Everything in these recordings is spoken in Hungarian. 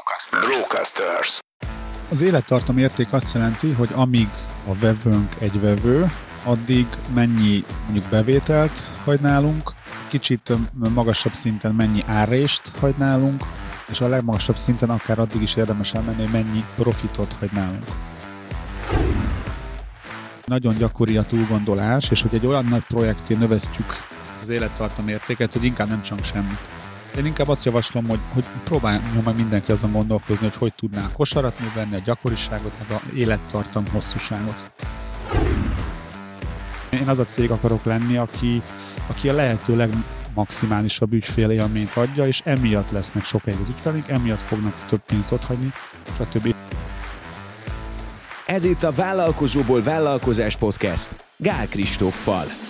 Brocasters. Brocasters. Az élettartam érték azt jelenti, hogy amíg a vevőnk egy vevő, addig mennyi mondjuk bevételt hagy nálunk, kicsit magasabb szinten mennyi árést hagy nálunk, és a legmagasabb szinten akár addig is érdemes elmenni, hogy mennyi profitot hagy nálunk. Nagyon gyakori a túlgondolás, és hogy egy olyan nagy projekté növeztjük az élettartam értéket, hogy inkább nem csak semmit. Én inkább azt javaslom, hogy, hogy próbáljon meg mindenki azon gondolkozni, hogy hogy tudná kosarat növelni, a gyakoriságot, meg a élettartam hosszúságot. Én az a cég akarok lenni, aki, aki a lehető legmaximálisabb ügyfélélményt adja, és emiatt lesznek sokáig az ügyfeleink, emiatt fognak több pénzt otthagyni, stb. Ez itt a Vállalkozóból Vállalkozás Podcast Gál Kristóffal.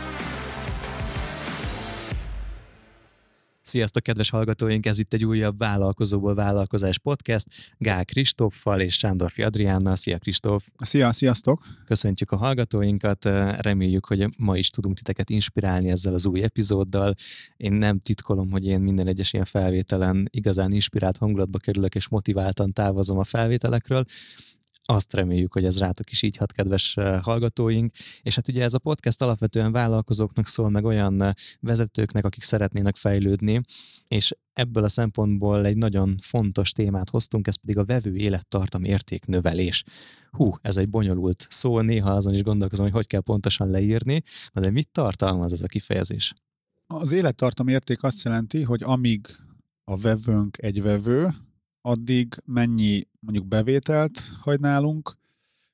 Sziasztok, kedves hallgatóink! Ez itt egy újabb Vállalkozóból Vállalkozás podcast. Gál Kristóffal és Sándorfi Adriánnal. Szia Kristóf! Szia, sziasztok! Köszöntjük a hallgatóinkat, reméljük, hogy ma is tudunk titeket inspirálni ezzel az új epizóddal. Én nem titkolom, hogy én minden egyes ilyen felvételen igazán inspirált hangulatba kerülök, és motiváltan távozom a felvételekről azt reméljük, hogy ez rátok is így hat, kedves hallgatóink. És hát ugye ez a podcast alapvetően vállalkozóknak szól, meg olyan vezetőknek, akik szeretnének fejlődni, és ebből a szempontból egy nagyon fontos témát hoztunk, ez pedig a vevő élettartam értéknövelés. Hú, ez egy bonyolult szó, néha azon is gondolkozom, hogy hogy kell pontosan leírni, de mit tartalmaz ez a kifejezés? Az élettartam érték azt jelenti, hogy amíg a vevőnk egy vevő, addig mennyi mondjuk bevételt hagy nálunk,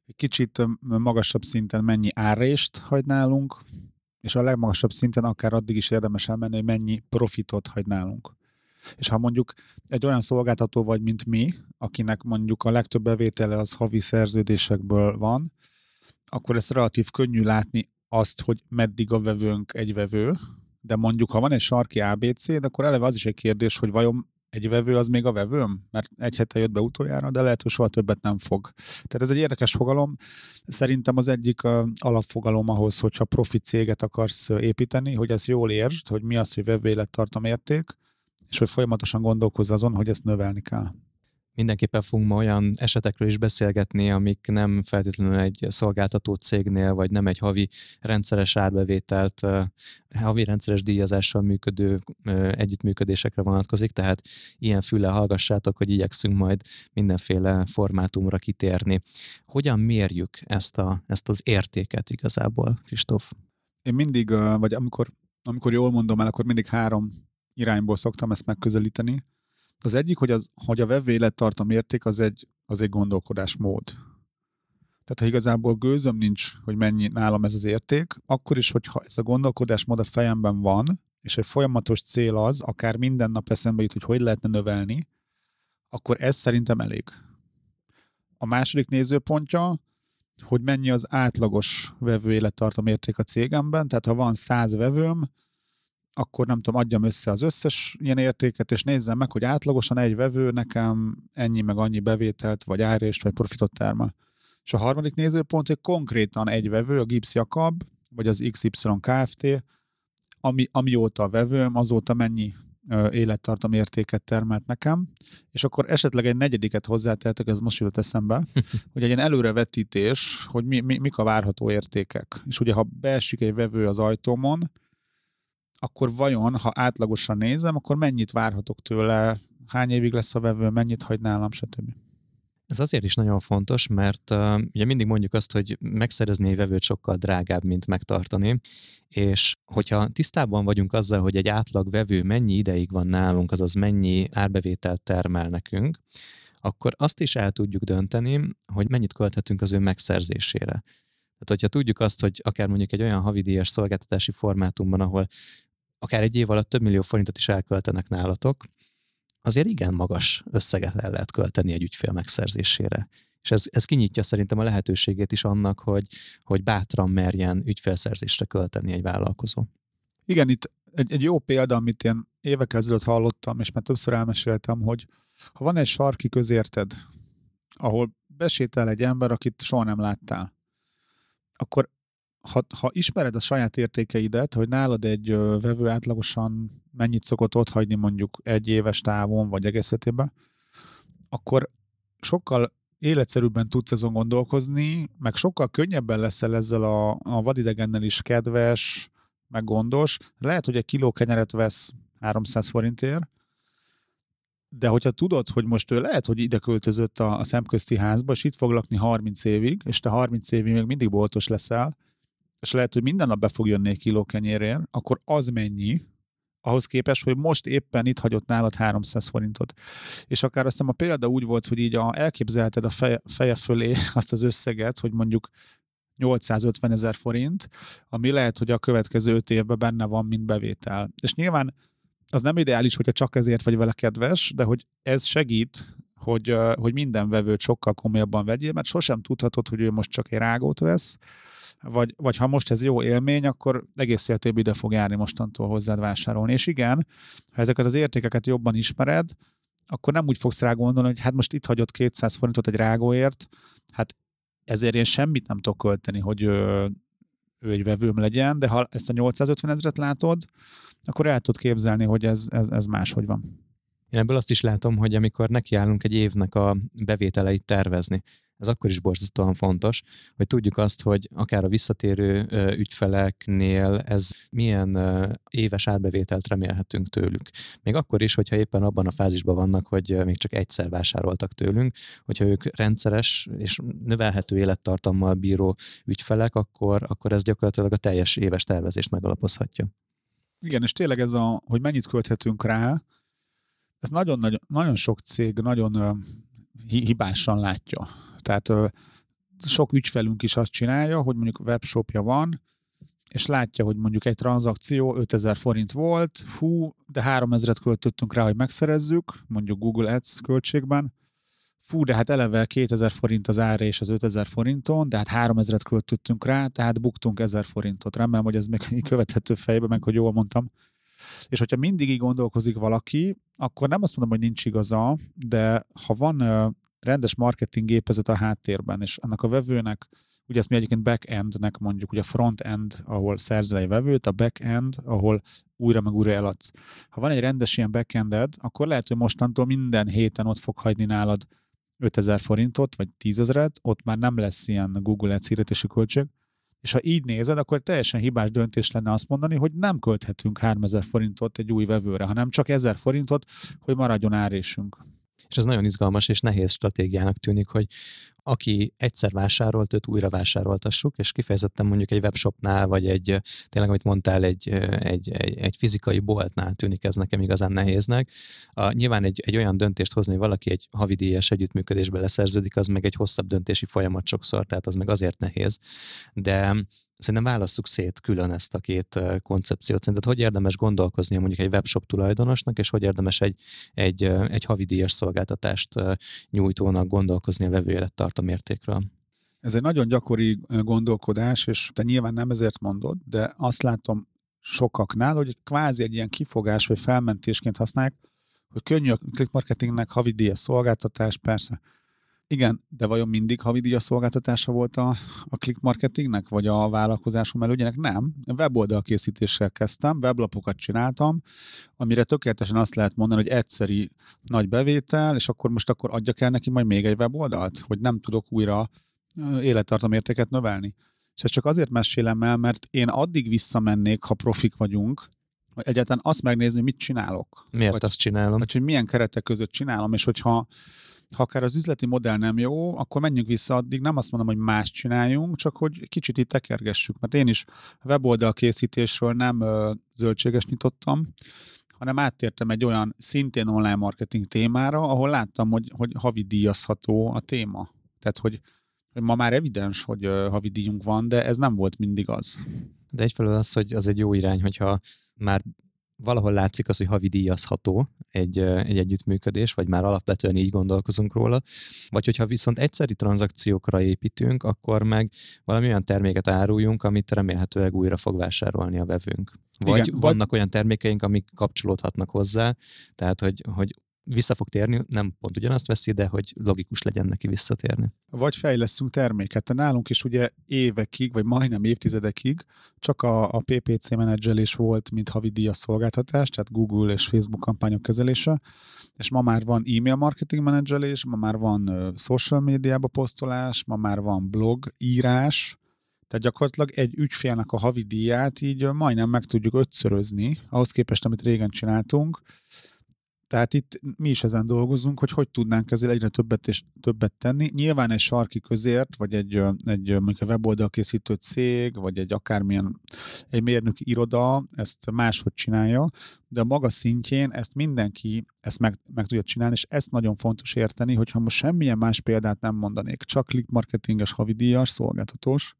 egy kicsit magasabb szinten mennyi árést hagy nálunk, és a legmagasabb szinten akár addig is érdemes elmenni, hogy mennyi profitot hagy nálunk. És ha mondjuk egy olyan szolgáltató vagy, mint mi, akinek mondjuk a legtöbb bevétele az havi szerződésekből van, akkor ezt relatív könnyű látni azt, hogy meddig a vevőnk egy vevő, de mondjuk, ha van egy sarki ABC, de akkor eleve az is egy kérdés, hogy vajon egy vevő az még a vevőm? Mert egy hete jött be utoljára, de lehet, hogy soha többet nem fog. Tehát ez egy érdekes fogalom. Szerintem az egyik alapfogalom ahhoz, hogyha profit céget akarsz építeni, hogy ezt jól értsd, hogy mi az, hogy vevő élettartam érték, és hogy folyamatosan gondolkozz azon, hogy ezt növelni kell mindenképpen fogunk ma olyan esetekről is beszélgetni, amik nem feltétlenül egy szolgáltató cégnél, vagy nem egy havi rendszeres árbevételt, havi rendszeres díjazással működő együttműködésekre vonatkozik, tehát ilyen füle hallgassátok, hogy igyekszünk majd mindenféle formátumra kitérni. Hogyan mérjük ezt, a, ezt az értéket igazából, Kristóf? Én mindig, vagy amikor, amikor jól mondom el, akkor mindig három irányból szoktam ezt megközelíteni. Az egyik, hogy, az, hogy a vevő élettartam érték az egy, az egy gondolkodásmód. Tehát ha igazából gőzöm nincs, hogy mennyi nálam ez az érték, akkor is, hogyha ez a gondolkodásmód a fejemben van, és egy folyamatos cél az, akár minden nap eszembe jut, hogy hogy lehetne növelni, akkor ez szerintem elég. A második nézőpontja, hogy mennyi az átlagos vevő élettartam érték a cégemben, tehát ha van száz vevőm, akkor nem tudom, adjam össze az összes ilyen értéket, és nézzem meg, hogy átlagosan egy vevő nekem ennyi meg annyi bevételt, vagy árést, vagy profitot termel. És a harmadik nézőpont, hogy konkrétan egy vevő, a Gibbs Jakab, vagy az XY Kft., ami, amióta a vevőm, azóta mennyi élettartam értéket termelt nekem, és akkor esetleg egy negyediket hozzátehetek, ez most jutott eszembe, hogy egy ilyen előrevetítés, hogy mi, mi, mik a várható értékek. És ugye, ha beesik egy vevő az ajtómon, akkor vajon, ha átlagosan nézem, akkor mennyit várhatok tőle, hány évig lesz a vevő, mennyit hagy nálam, stb. Ez azért is nagyon fontos, mert uh, ugye mindig mondjuk azt, hogy megszerezni egy vevőt sokkal drágább, mint megtartani, és hogyha tisztában vagyunk azzal, hogy egy átlag vevő mennyi ideig van nálunk, azaz mennyi árbevételt termel nekünk, akkor azt is el tudjuk dönteni, hogy mennyit költhetünk az ő megszerzésére. Tehát, hogyha tudjuk azt, hogy akár mondjuk egy olyan havidíjas szolgáltatási formátumban, ahol akár egy év alatt több millió forintot is elköltenek nálatok, azért igen magas összeget el lehet költeni egy ügyfél megszerzésére. És ez, ez kinyitja szerintem a lehetőségét is annak, hogy, hogy bátran merjen ügyfélszerzésre költeni egy vállalkozó. Igen, itt egy, egy jó példa, amit én évek ezelőtt hallottam, és már többször elmeséltem, hogy ha van egy sarki közérted, ahol besétál egy ember, akit soha nem láttál, akkor ha, ha ismered a saját értékeidet, hogy nálad egy vevő átlagosan mennyit szokott ott hagyni mondjuk egy éves távon, vagy egészetében, akkor sokkal életszerűbben tudsz azon gondolkozni, meg sokkal könnyebben leszel ezzel a, a vadidegennel is kedves, meg gondos. Lehet, hogy egy kiló kenyeret vesz 300 forintért, de hogyha tudod, hogy most ő lehet, hogy ide költözött a, a szemközti házba, és itt fog lakni 30 évig, és te 30 évig még mindig boltos leszel, és lehet, hogy minden nap be fog jönni egy kiló kenyérért, akkor az mennyi, ahhoz képest, hogy most éppen itt hagyott nálad 300 forintot. És akár azt hiszem a példa úgy volt, hogy így a, elképzelheted a feje, feje fölé azt az összeget, hogy mondjuk 850 ezer forint, ami lehet, hogy a következő öt évben benne van, mint bevétel. És nyilván az nem ideális, hogyha csak ezért vagy vele kedves, de hogy ez segít, hogy, hogy minden vevőt sokkal komolyabban vegyél, mert sosem tudhatod, hogy ő most csak egy rágót vesz, vagy, vagy ha most ez jó élmény, akkor egész életében ide fog járni mostantól hozzád vásárolni. És igen, ha ezeket az értékeket jobban ismered, akkor nem úgy fogsz rá gondolni, hogy hát most itt hagyott 200 forintot egy rágóért, hát ezért én semmit nem tudok költeni, hogy ő, ő egy vevőm legyen, de ha ezt a 850 ezeret látod, akkor el tudod képzelni, hogy ez, ez, ez máshogy van. Én ebből azt is látom, hogy amikor nekiállunk egy évnek a bevételeit tervezni, ez akkor is borzasztóan fontos, hogy tudjuk azt, hogy akár a visszatérő ügyfeleknél ez milyen éves árbevételt remélhetünk tőlük. Még akkor is, hogyha éppen abban a fázisban vannak, hogy még csak egyszer vásároltak tőlünk, hogyha ők rendszeres és növelhető élettartammal bíró ügyfelek, akkor, akkor ez gyakorlatilag a teljes éves tervezést megalapozhatja. Igen, és tényleg ez a, hogy mennyit költhetünk rá, ez nagyon, nagyon, nagyon sok cég nagyon hibásan látja. Tehát sok ügyfelünk is azt csinálja, hogy mondjuk webshopja van, és látja, hogy mondjuk egy tranzakció 5000 forint volt, fú, de 3000-et költöttünk rá, hogy megszerezzük, mondjuk Google Ads költségben, fú, de hát eleve 2000 forint az ára és az 5000 forinton, de hát 3000-et költöttünk rá, tehát buktunk 1000 forintot. Remélem, hogy ez még követhető fejbe, meg hogy jól mondtam. És hogyha mindig így gondolkozik valaki, akkor nem azt mondom, hogy nincs igaza, de ha van rendes marketing gépezet a háttérben, és annak a vevőnek, ugye ezt mi egyébként back-endnek mondjuk, ugye front-end, ahol szerzel egy vevőt, a back-end, ahol újra meg újra eladsz. Ha van egy rendes ilyen back-ended, akkor lehet, hogy mostantól minden héten ott fog hagyni nálad 5000 forintot, vagy 10 ezeret, ott már nem lesz ilyen Google Ads hirdetési költség, és ha így nézed, akkor teljesen hibás döntés lenne azt mondani, hogy nem költhetünk 3000 forintot egy új vevőre, hanem csak 1000 forintot, hogy maradjon árésünk. És ez nagyon izgalmas és nehéz stratégiának tűnik, hogy aki egyszer vásárolt, őt újra vásároltassuk, és kifejezetten mondjuk egy webshopnál, vagy egy, tényleg, amit mondtál, egy, egy, egy, egy fizikai boltnál tűnik ez nekem igazán nehéznek. A, nyilván egy, egy olyan döntést hozni, hogy valaki egy havidíjas együttműködésbe leszerződik, az meg egy hosszabb döntési folyamat sokszor, tehát az meg azért nehéz. De Szerintem válasszuk szét külön ezt a két koncepciót. Szerinted hogy érdemes gondolkozni mondjuk egy webshop tulajdonosnak, és hogy érdemes egy, egy, egy havidíjas szolgáltatást nyújtónak gondolkozni a vevő élettartam értékről? Ez egy nagyon gyakori gondolkodás, és te nyilván nem ezért mondod, de azt látom sokaknál, hogy kvázi egy ilyen kifogás vagy felmentésként használják, hogy könnyű a click marketingnek havidíjas szolgáltatás, persze igen, de vajon mindig havidíjas szolgáltatása volt a, a click marketingnek, vagy a vállalkozásom elődjének? Nem. Weboldal készítéssel kezdtem, weblapokat csináltam, amire tökéletesen azt lehet mondani, hogy egyszeri nagy bevétel, és akkor most akkor adjak el neki majd még egy weboldalt, hogy nem tudok újra élettartamértéket növelni. És ezt csak azért mesélem el, mert én addig visszamennék, ha profik vagyunk, hogy egyáltalán azt megnézni, mit csinálok. Miért vagy, azt csinálom? Vagy hogy milyen keretek között csinálom, és hogyha ha akár az üzleti modell nem jó, akkor menjünk vissza addig, nem azt mondom, hogy más csináljunk, csak hogy kicsit itt tekergessük. Mert én is weboldal készítésről nem ö, zöldséges nyitottam, hanem áttértem egy olyan szintén online marketing témára, ahol láttam, hogy, hogy havi díjazható a téma. Tehát, hogy, hogy ma már evidens, hogy uh, havi díjunk van, de ez nem volt mindig az. De egyfelől az, hogy az egy jó irány, hogyha már valahol látszik az, hogy havi díjazható egy, egy együttműködés, vagy már alapvetően így gondolkozunk róla, vagy hogyha viszont egyszeri tranzakciókra építünk, akkor meg valami olyan terméket áruljunk, amit remélhetőleg újra fog vásárolni a vevőnk. Vagy Igen, vannak olyan termékeink, amik kapcsolódhatnak hozzá, tehát hogy, hogy vissza fog térni, nem pont ugyanazt veszi, de hogy logikus legyen neki visszatérni. Vagy fejleszünk terméket. Tehát nálunk is ugye évekig, vagy majdnem évtizedekig csak a, a PPC menedzselés volt, mint havi díjas szolgáltatás, tehát Google és Facebook kampányok kezelése, és ma már van e-mail marketing menedzselés, ma már van social médiába posztolás, ma már van blog, írás, tehát gyakorlatilag egy ügyfélnek a havi díját így majdnem meg tudjuk ötszörözni, ahhoz képest, amit régen csináltunk, tehát itt mi is ezen dolgozunk, hogy hogy tudnánk ezzel egyre többet és többet tenni. Nyilván egy sarki közért, vagy egy, egy mondjuk a weboldal készítő cég, vagy egy akármilyen egy mérnöki iroda ezt máshogy csinálja, de a maga szintjén ezt mindenki ezt meg, meg tudja csinálni, és ezt nagyon fontos érteni, hogyha most semmilyen más példát nem mondanék, csak click marketinges havidíjas, szolgáltatós,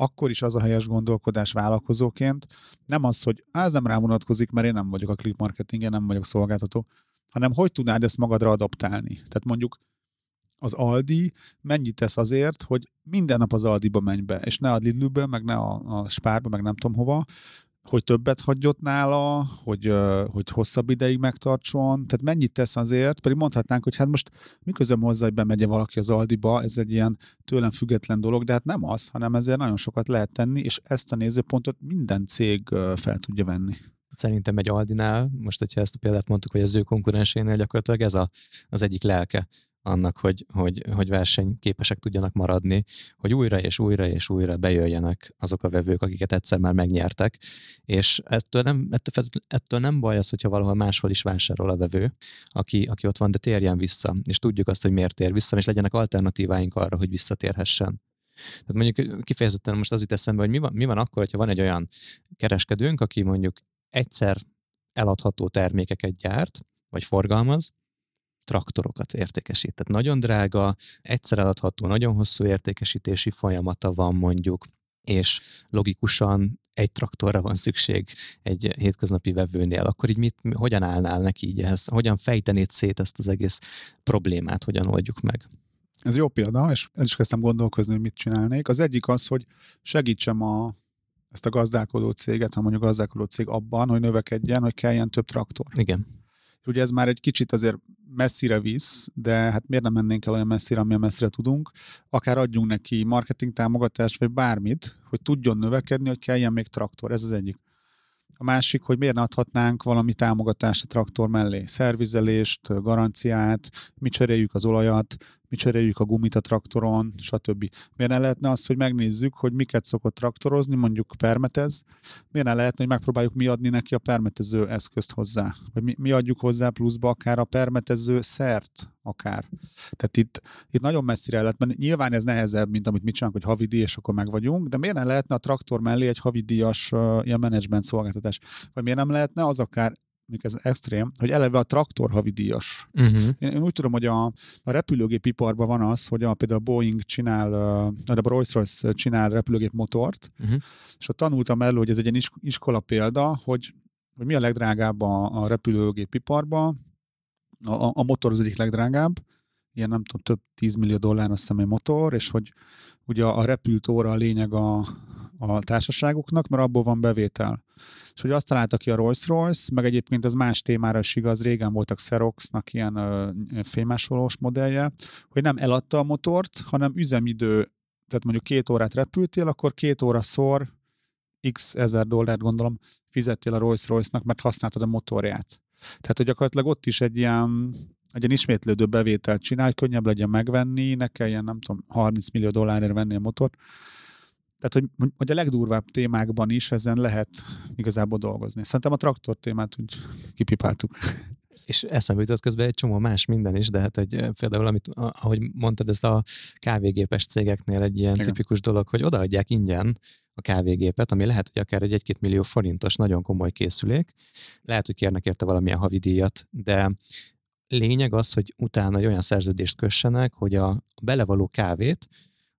akkor is az a helyes gondolkodás vállalkozóként, nem az, hogy ez nem rám vonatkozik, mert én nem vagyok a click marketing, nem vagyok szolgáltató, hanem hogy tudnád ezt magadra adaptálni. Tehát mondjuk az Aldi mennyit tesz azért, hogy minden nap az Aldiba menj be, és ne a Lidlbe, meg ne a, a Spárba, meg nem tudom hova, hogy többet hagyott nála, hogy, hogy hosszabb ideig megtartson, tehát mennyit tesz azért, pedig mondhatnánk, hogy hát most miközben hozzá, hogy bemegye valaki az Aldiba, ez egy ilyen tőlem független dolog, de hát nem az, hanem ezért nagyon sokat lehet tenni, és ezt a nézőpontot minden cég fel tudja venni. Szerintem egy Aldinál, most hogyha ezt a példát mondtuk, hogy az ő konkurensénél gyakorlatilag ez a, az egyik lelke annak, hogy, hogy, hogy versenyképesek tudjanak maradni, hogy újra és újra és újra bejöjjenek azok a vevők, akiket egyszer már megnyertek, és ettől nem, ettől, ettől nem baj az, hogyha valahol máshol is vásárol a vevő, aki, aki ott van, de térjen vissza, és tudjuk azt, hogy miért tér vissza, és legyenek alternatíváink arra, hogy visszatérhessen. Tehát mondjuk kifejezetten most az jut eszembe, hogy mi van, mi van akkor, hogyha van egy olyan kereskedőnk, aki mondjuk egyszer eladható termékeket gyárt, vagy forgalmaz, traktorokat értékesít. Tehát nagyon drága, egyszer eladható, nagyon hosszú értékesítési folyamata van mondjuk, és logikusan egy traktorra van szükség egy hétköznapi vevőnél, akkor így mit, hogyan állnál neki így ehhez? Hogyan fejtenéd szét ezt az egész problémát, hogyan oldjuk meg? Ez jó példa, és el is kezdtem gondolkozni, hogy mit csinálnék. Az egyik az, hogy segítsem a, ezt a gazdálkodó céget, ha mondjuk gazdálkodó cég abban, hogy növekedjen, hogy kelljen több traktor. Igen. Ugye ez már egy kicsit azért messzire visz, de hát miért nem mennénk el olyan messzire, amilyen messzire tudunk, akár adjunk neki marketing támogatást, vagy bármit, hogy tudjon növekedni, hogy kelljen még traktor, ez az egyik. A másik, hogy miért ne adhatnánk valami támogatást a traktor mellé, szervizelést, garanciát, mi cseréljük az olajat, mi cseréljük a gumit a traktoron, stb. Miért ne lehetne az, hogy megnézzük, hogy miket szokott traktorozni, mondjuk permetez, miért ne lehetne, hogy megpróbáljuk mi adni neki a permetező eszközt hozzá, vagy mi, mi adjuk hozzá pluszba akár a permetező szert, akár. Tehát itt, itt nagyon messzire lehet mert Nyilván ez nehezebb, mint amit mi csinálunk, hogy havidi, és akkor meg vagyunk, de miért nem lehetne a traktor mellé egy havidíjas uh, ilyen menedzsment szolgáltatás? Vagy miért nem lehetne az akár mondjuk ez extrém, hogy eleve a traktor havidíjas. Uh-huh. Én, én úgy tudom, hogy a, a repülőgépiparban van az, hogy a, például a Boeing csinál, uh, a Rolls-Royce csinál repülőgép motort, uh-huh. és ott tanultam elő, hogy ez egy ilyen iskola példa, hogy, hogy mi a legdrágább a, a repülőgépiparban. A, a, a motor az egyik legdrágább, ilyen nem tudom, több 10 millió dollár a személy motor, és hogy ugye a repült óra a lényeg a, a társaságoknak, mert abból van bevétel. És hogy azt találta ki a Rolls-Royce, meg egyébként ez más témára is igaz, régen voltak Xeroxnak ilyen ö, fénymásolós modellje, hogy nem eladta a motort, hanem üzemidő, tehát mondjuk két órát repültél, akkor két óra szor x ezer dollárt gondolom fizettél a Rolls-Royce-nak, mert használtad a motorját. Tehát, hogy gyakorlatilag ott is egy ilyen, egy ilyen ismétlődő bevételt csinál, könnyebb legyen megvenni, ne kelljen, nem tudom, 30 millió dollárért venni a motort, tehát, hogy, hogy a legdurvább témákban is ezen lehet igazából dolgozni. Szerintem a traktor témát úgy kipipáltuk. És eszembe jutott közben egy csomó más minden is, de hát hogy például, amit, ahogy mondtad, ez a kávégépes cégeknél egy ilyen Igen. tipikus dolog, hogy odaadják ingyen a kávégépet, ami lehet, hogy akár egy 1-2 millió forintos nagyon komoly készülék. Lehet, hogy kérnek érte valamilyen havidíjat, de lényeg az, hogy utána egy olyan szerződést kössenek, hogy a belevaló kávét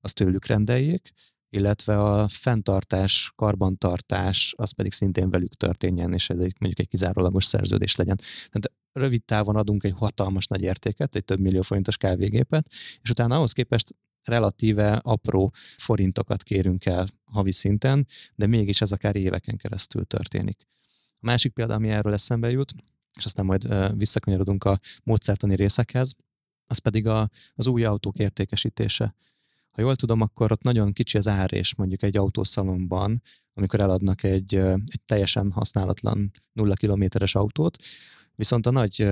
azt tőlük rendeljék, illetve a fenntartás, karbantartás, az pedig szintén velük történjen, és ez egy, mondjuk egy kizárólagos szerződés legyen. Tehát rövid távon adunk egy hatalmas nagy értéket, egy több millió forintos kávégépet, és utána ahhoz képest relatíve apró forintokat kérünk el havi szinten, de mégis ez akár éveken keresztül történik. A másik példa, ami erről eszembe jut, és aztán majd visszakanyarodunk a módszertani részekhez, az pedig a, az új autók értékesítése. Ha jól tudom, akkor ott nagyon kicsi az árés mondjuk egy autószalomban, amikor eladnak egy, egy teljesen használatlan nulla kilométeres autót, viszont a nagy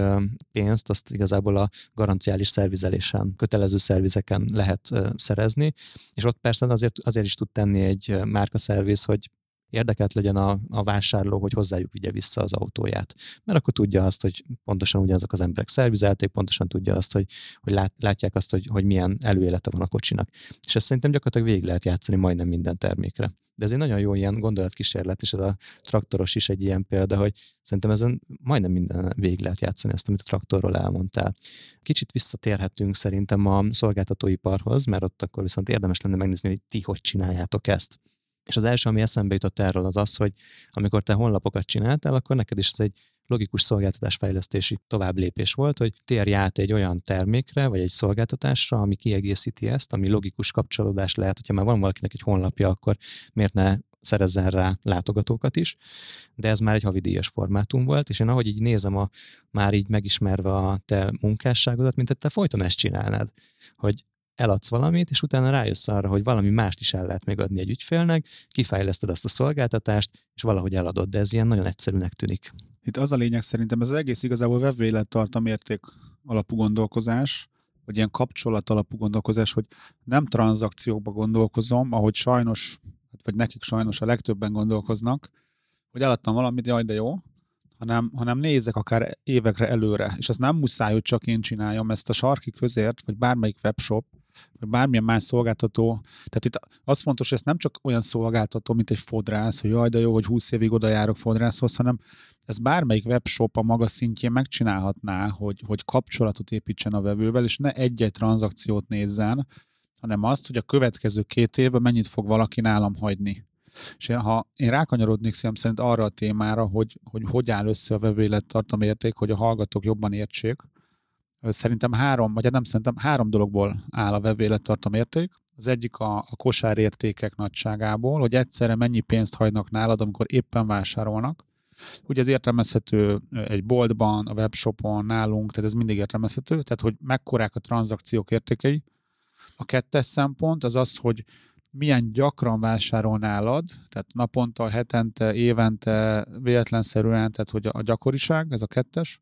pénzt azt igazából a garanciális szervizelésen, kötelező szervizeken lehet szerezni, és ott persze azért, azért is tud tenni egy márkaszerviz, hogy érdekelt legyen a, a vásárló, hogy hozzájuk vigye vissza az autóját. Mert akkor tudja azt, hogy pontosan ugyanazok az emberek szervizelték, pontosan tudja azt, hogy, hogy lát, látják azt, hogy, hogy milyen előélete van a kocsinak. És ezt szerintem gyakorlatilag végig lehet játszani majdnem minden termékre. De ez egy nagyon jó ilyen gondolatkísérlet, és ez a traktoros is egy ilyen példa, hogy szerintem ezen majdnem minden végig lehet játszani azt, amit a traktorról elmondtál. Kicsit visszatérhetünk szerintem a szolgáltatóiparhoz, mert ott akkor viszont érdemes lenne megnézni, hogy ti hogy csináljátok ezt. És az első, ami eszembe jutott erről, az az, hogy amikor te honlapokat csináltál, akkor neked is ez egy logikus szolgáltatásfejlesztési tovább lépés volt, hogy térj át egy olyan termékre, vagy egy szolgáltatásra, ami kiegészíti ezt, ami logikus kapcsolódás lehet, hogyha már van valakinek egy honlapja, akkor miért ne szerezzen rá látogatókat is, de ez már egy havidíjas formátum volt, és én ahogy így nézem a már így megismerve a te munkásságodat, mint te folyton ezt csinálnád, hogy eladsz valamit, és utána rájössz arra, hogy valami mást is el lehet még adni egy ügyfélnek, kifejleszted azt a szolgáltatást, és valahogy eladod, de ez ilyen nagyon egyszerűnek tűnik. Itt az a lényeg szerintem, ez az egész igazából vevőélettartam érték alapú gondolkozás, vagy ilyen kapcsolat alapú gondolkozás, hogy nem tranzakciókba gondolkozom, ahogy sajnos, hát vagy nekik sajnos a legtöbben gondolkoznak, hogy eladtam valamit, jaj, de jó, hanem, hanem nézek akár évekre előre, és ezt nem muszáj, hogy csak én csináljam, ezt a sarki közért, vagy bármelyik webshop vagy bármilyen más szolgáltató. Tehát itt az fontos, hogy ez nem csak olyan szolgáltató, mint egy fodrász, hogy jaj, de jó, hogy 20 évig oda járok fodrászhoz, hanem ez bármelyik webshop a maga szintjén megcsinálhatná, hogy, hogy kapcsolatot építsen a vevővel, és ne egy-egy tranzakciót nézzen, hanem azt, hogy a következő két évben mennyit fog valaki nálam hagyni. És ha én rákanyarodnék szívem szerint arra a témára, hogy, hogy hogy áll össze a vevőélettartam érték, hogy a hallgatók jobban értsék, Szerintem három, vagy hát nem szerintem három dologból áll a vevőélettartam érték. Az egyik a, a kosárértékek nagyságából, hogy egyszerre mennyi pénzt hagynak nálad, amikor éppen vásárolnak. Ugye ez értelmezhető egy boltban, a webshopon, nálunk, tehát ez mindig értelmezhető, tehát hogy mekkorák a tranzakciók értékei. A kettes szempont az az, hogy milyen gyakran vásárol nálad, tehát naponta, hetente, évente, véletlenszerűen, tehát hogy a gyakoriság, ez a kettes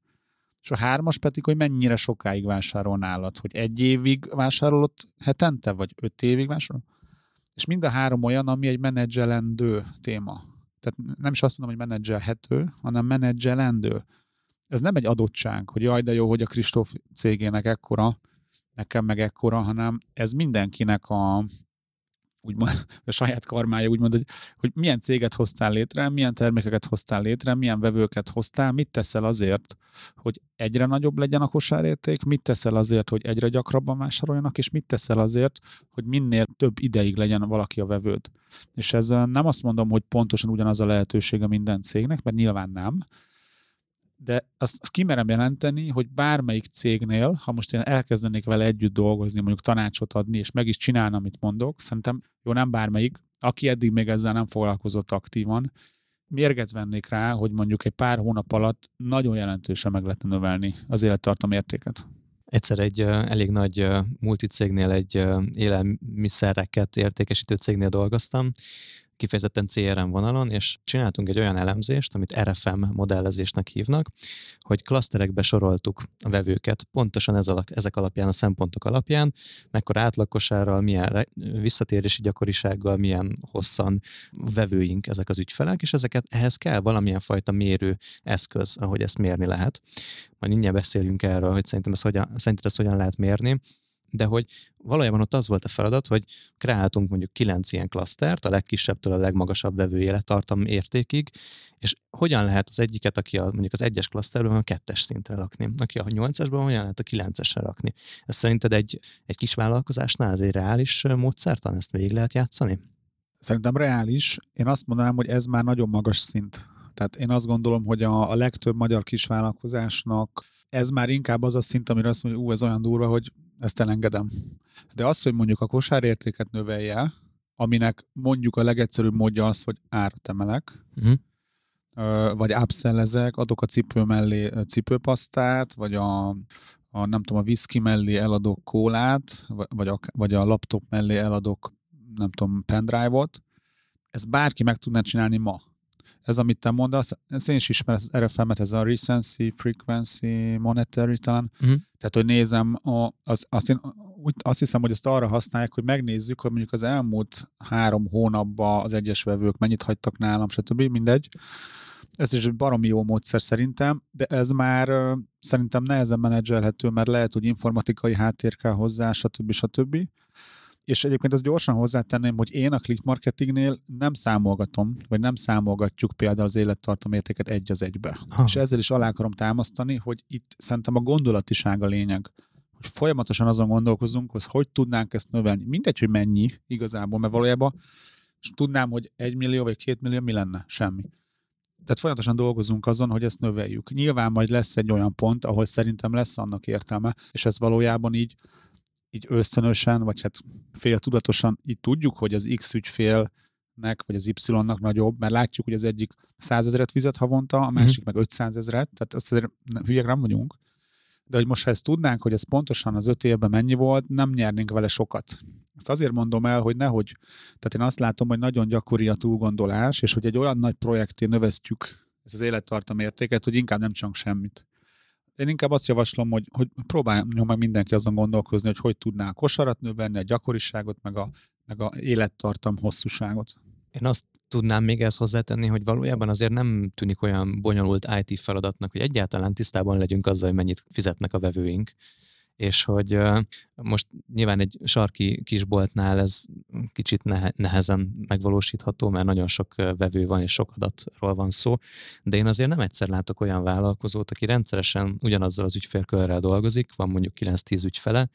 és a hármas pedig, hogy mennyire sokáig vásárol nálad, hogy egy évig vásárolott hetente, vagy öt évig vásárol? És mind a három olyan, ami egy menedzselendő téma. Tehát nem is azt mondom, hogy menedzselhető, hanem menedzselendő. Ez nem egy adottság, hogy jaj, de jó, hogy a Kristóf cégének ekkora, nekem meg ekkora, hanem ez mindenkinek a, úgymond, a saját karmája úgymond, hogy, hogy milyen céget hoztál létre, milyen termékeket hoztál létre, milyen vevőket hoztál, mit teszel azért, hogy egyre nagyobb legyen a kosárérték, mit teszel azért, hogy egyre gyakrabban vásároljanak, és mit teszel azért, hogy minél több ideig legyen valaki a vevőd. És ez nem azt mondom, hogy pontosan ugyanaz a lehetősége minden cégnek, mert nyilván nem, de azt, azt kimerem jelenteni, hogy bármelyik cégnél, ha most én elkezdenék vele együtt dolgozni, mondjuk tanácsot adni, és meg is csinálni, amit mondok, szerintem jó, nem bármelyik, aki eddig még ezzel nem foglalkozott aktívan, mérget vennék rá, hogy mondjuk egy pár hónap alatt nagyon jelentősen meg lehetne növelni az élettartam értéket. Egyszer egy elég nagy multicégnél, egy élelmiszereket értékesítő cégnél dolgoztam, kifejezetten CRM vonalon, és csináltunk egy olyan elemzést, amit RFM modellezésnek hívnak, hogy klaszterekbe soroltuk a vevőket, pontosan ez alak, ezek alapján, a szempontok alapján, mekkora átlagkosárral, milyen visszatérési gyakorisággal, milyen hosszan vevőink ezek az ügyfelek, és ezeket ehhez kell valamilyen fajta mérő eszköz, ahogy ezt mérni lehet. Majd mindjárt beszéljünk erről, hogy szerintem ezt hogyan, szerinted ezt hogyan lehet mérni de hogy valójában ott az volt a feladat, hogy kreáltunk mondjuk kilenc ilyen klasztert, a legkisebbtől a legmagasabb vevő élettartam értékig, és hogyan lehet az egyiket, aki a, mondjuk az egyes klaszterben a kettes szintre rakni, aki a nyolcasban hogyan lehet a kilencesre rakni. Ez szerinted egy, egy kis vállalkozásnál ez egy reális módszertan, ezt végig lehet játszani? Szerintem reális. Én azt mondanám, hogy ez már nagyon magas szint. Tehát én azt gondolom, hogy a, a legtöbb magyar kisvállalkozásnak ez már inkább az a szint, amire azt mondja, ú, ez olyan durva, hogy ezt elengedem. De az, hogy mondjuk a kosárértéket növelje, aminek mondjuk a legegyszerűbb módja az, hogy árat emelek, uh-huh. vagy upsellezek, adok a cipő mellé cipőpasztát, vagy a, a nem tudom, a whisky mellé eladok kólát, vagy a, vagy a laptop mellé eladok, nem tudom, pendrive-ot, ezt bárki meg tudná csinálni ma. Ez, amit te mondasz, ezt én is ismerem, ez RFM-et, ez a Recency, Frequency, Monetary talán. Uh-huh. Tehát, hogy nézem, a, az, azt én úgy, azt hiszem, hogy ezt arra használják, hogy megnézzük, hogy mondjuk az elmúlt három hónapban az egyes vevők mennyit hagytak nálam, stb. mindegy. Ez is egy baromi jó módszer szerintem, de ez már szerintem nehezen menedzselhető, mert lehet, hogy informatikai háttér kell hozzá, stb. stb. És egyébként azt gyorsan hozzátenném, hogy én a click marketingnél nem számolgatom, vagy nem számolgatjuk például az élettartam értéket egy az egybe. Ha. És ezzel is alá akarom támasztani, hogy itt szerintem a gondolatiság a lényeg hogy folyamatosan azon gondolkozunk, hogy hogy tudnánk ezt növelni. Mindegy, hogy mennyi igazából, mert valójában és tudnám, hogy egy millió vagy két millió mi lenne? Semmi. Tehát folyamatosan dolgozunk azon, hogy ezt növeljük. Nyilván majd lesz egy olyan pont, ahol szerintem lesz annak értelme, és ez valójában így így ösztönösen, vagy hát fél tudatosan így tudjuk, hogy az X ügyfélnek, vagy az Y-nak nagyobb, mert látjuk, hogy az egyik 100 ezeret fizet havonta, a másik mm-hmm. meg 500 ezeret, tehát azt azért hülyek nem vagyunk. De hogy most ha ezt tudnánk, hogy ez pontosan az öt évben mennyi volt, nem nyernénk vele sokat. Ezt azért mondom el, hogy nehogy, tehát én azt látom, hogy nagyon gyakori a túlgondolás, és hogy egy olyan nagy projekté növesztjük ezt az élettartam értéket, hogy inkább nem csak semmit. Én inkább azt javaslom, hogy, hogy próbáljon meg mindenki azon gondolkozni, hogy hogy tudná a kosarat növelni, a gyakoriságot, meg a, meg a élettartam hosszúságot. Én azt tudnám még ezt hozzátenni, hogy valójában azért nem tűnik olyan bonyolult IT feladatnak, hogy egyáltalán tisztában legyünk azzal, hogy mennyit fizetnek a vevőink és hogy most nyilván egy sarki kisboltnál ez kicsit nehezen megvalósítható, mert nagyon sok vevő van, és sok adatról van szó, de én azért nem egyszer látok olyan vállalkozót, aki rendszeresen ugyanazzal az ügyfélkörrel dolgozik, van mondjuk 9-10 ügyfele,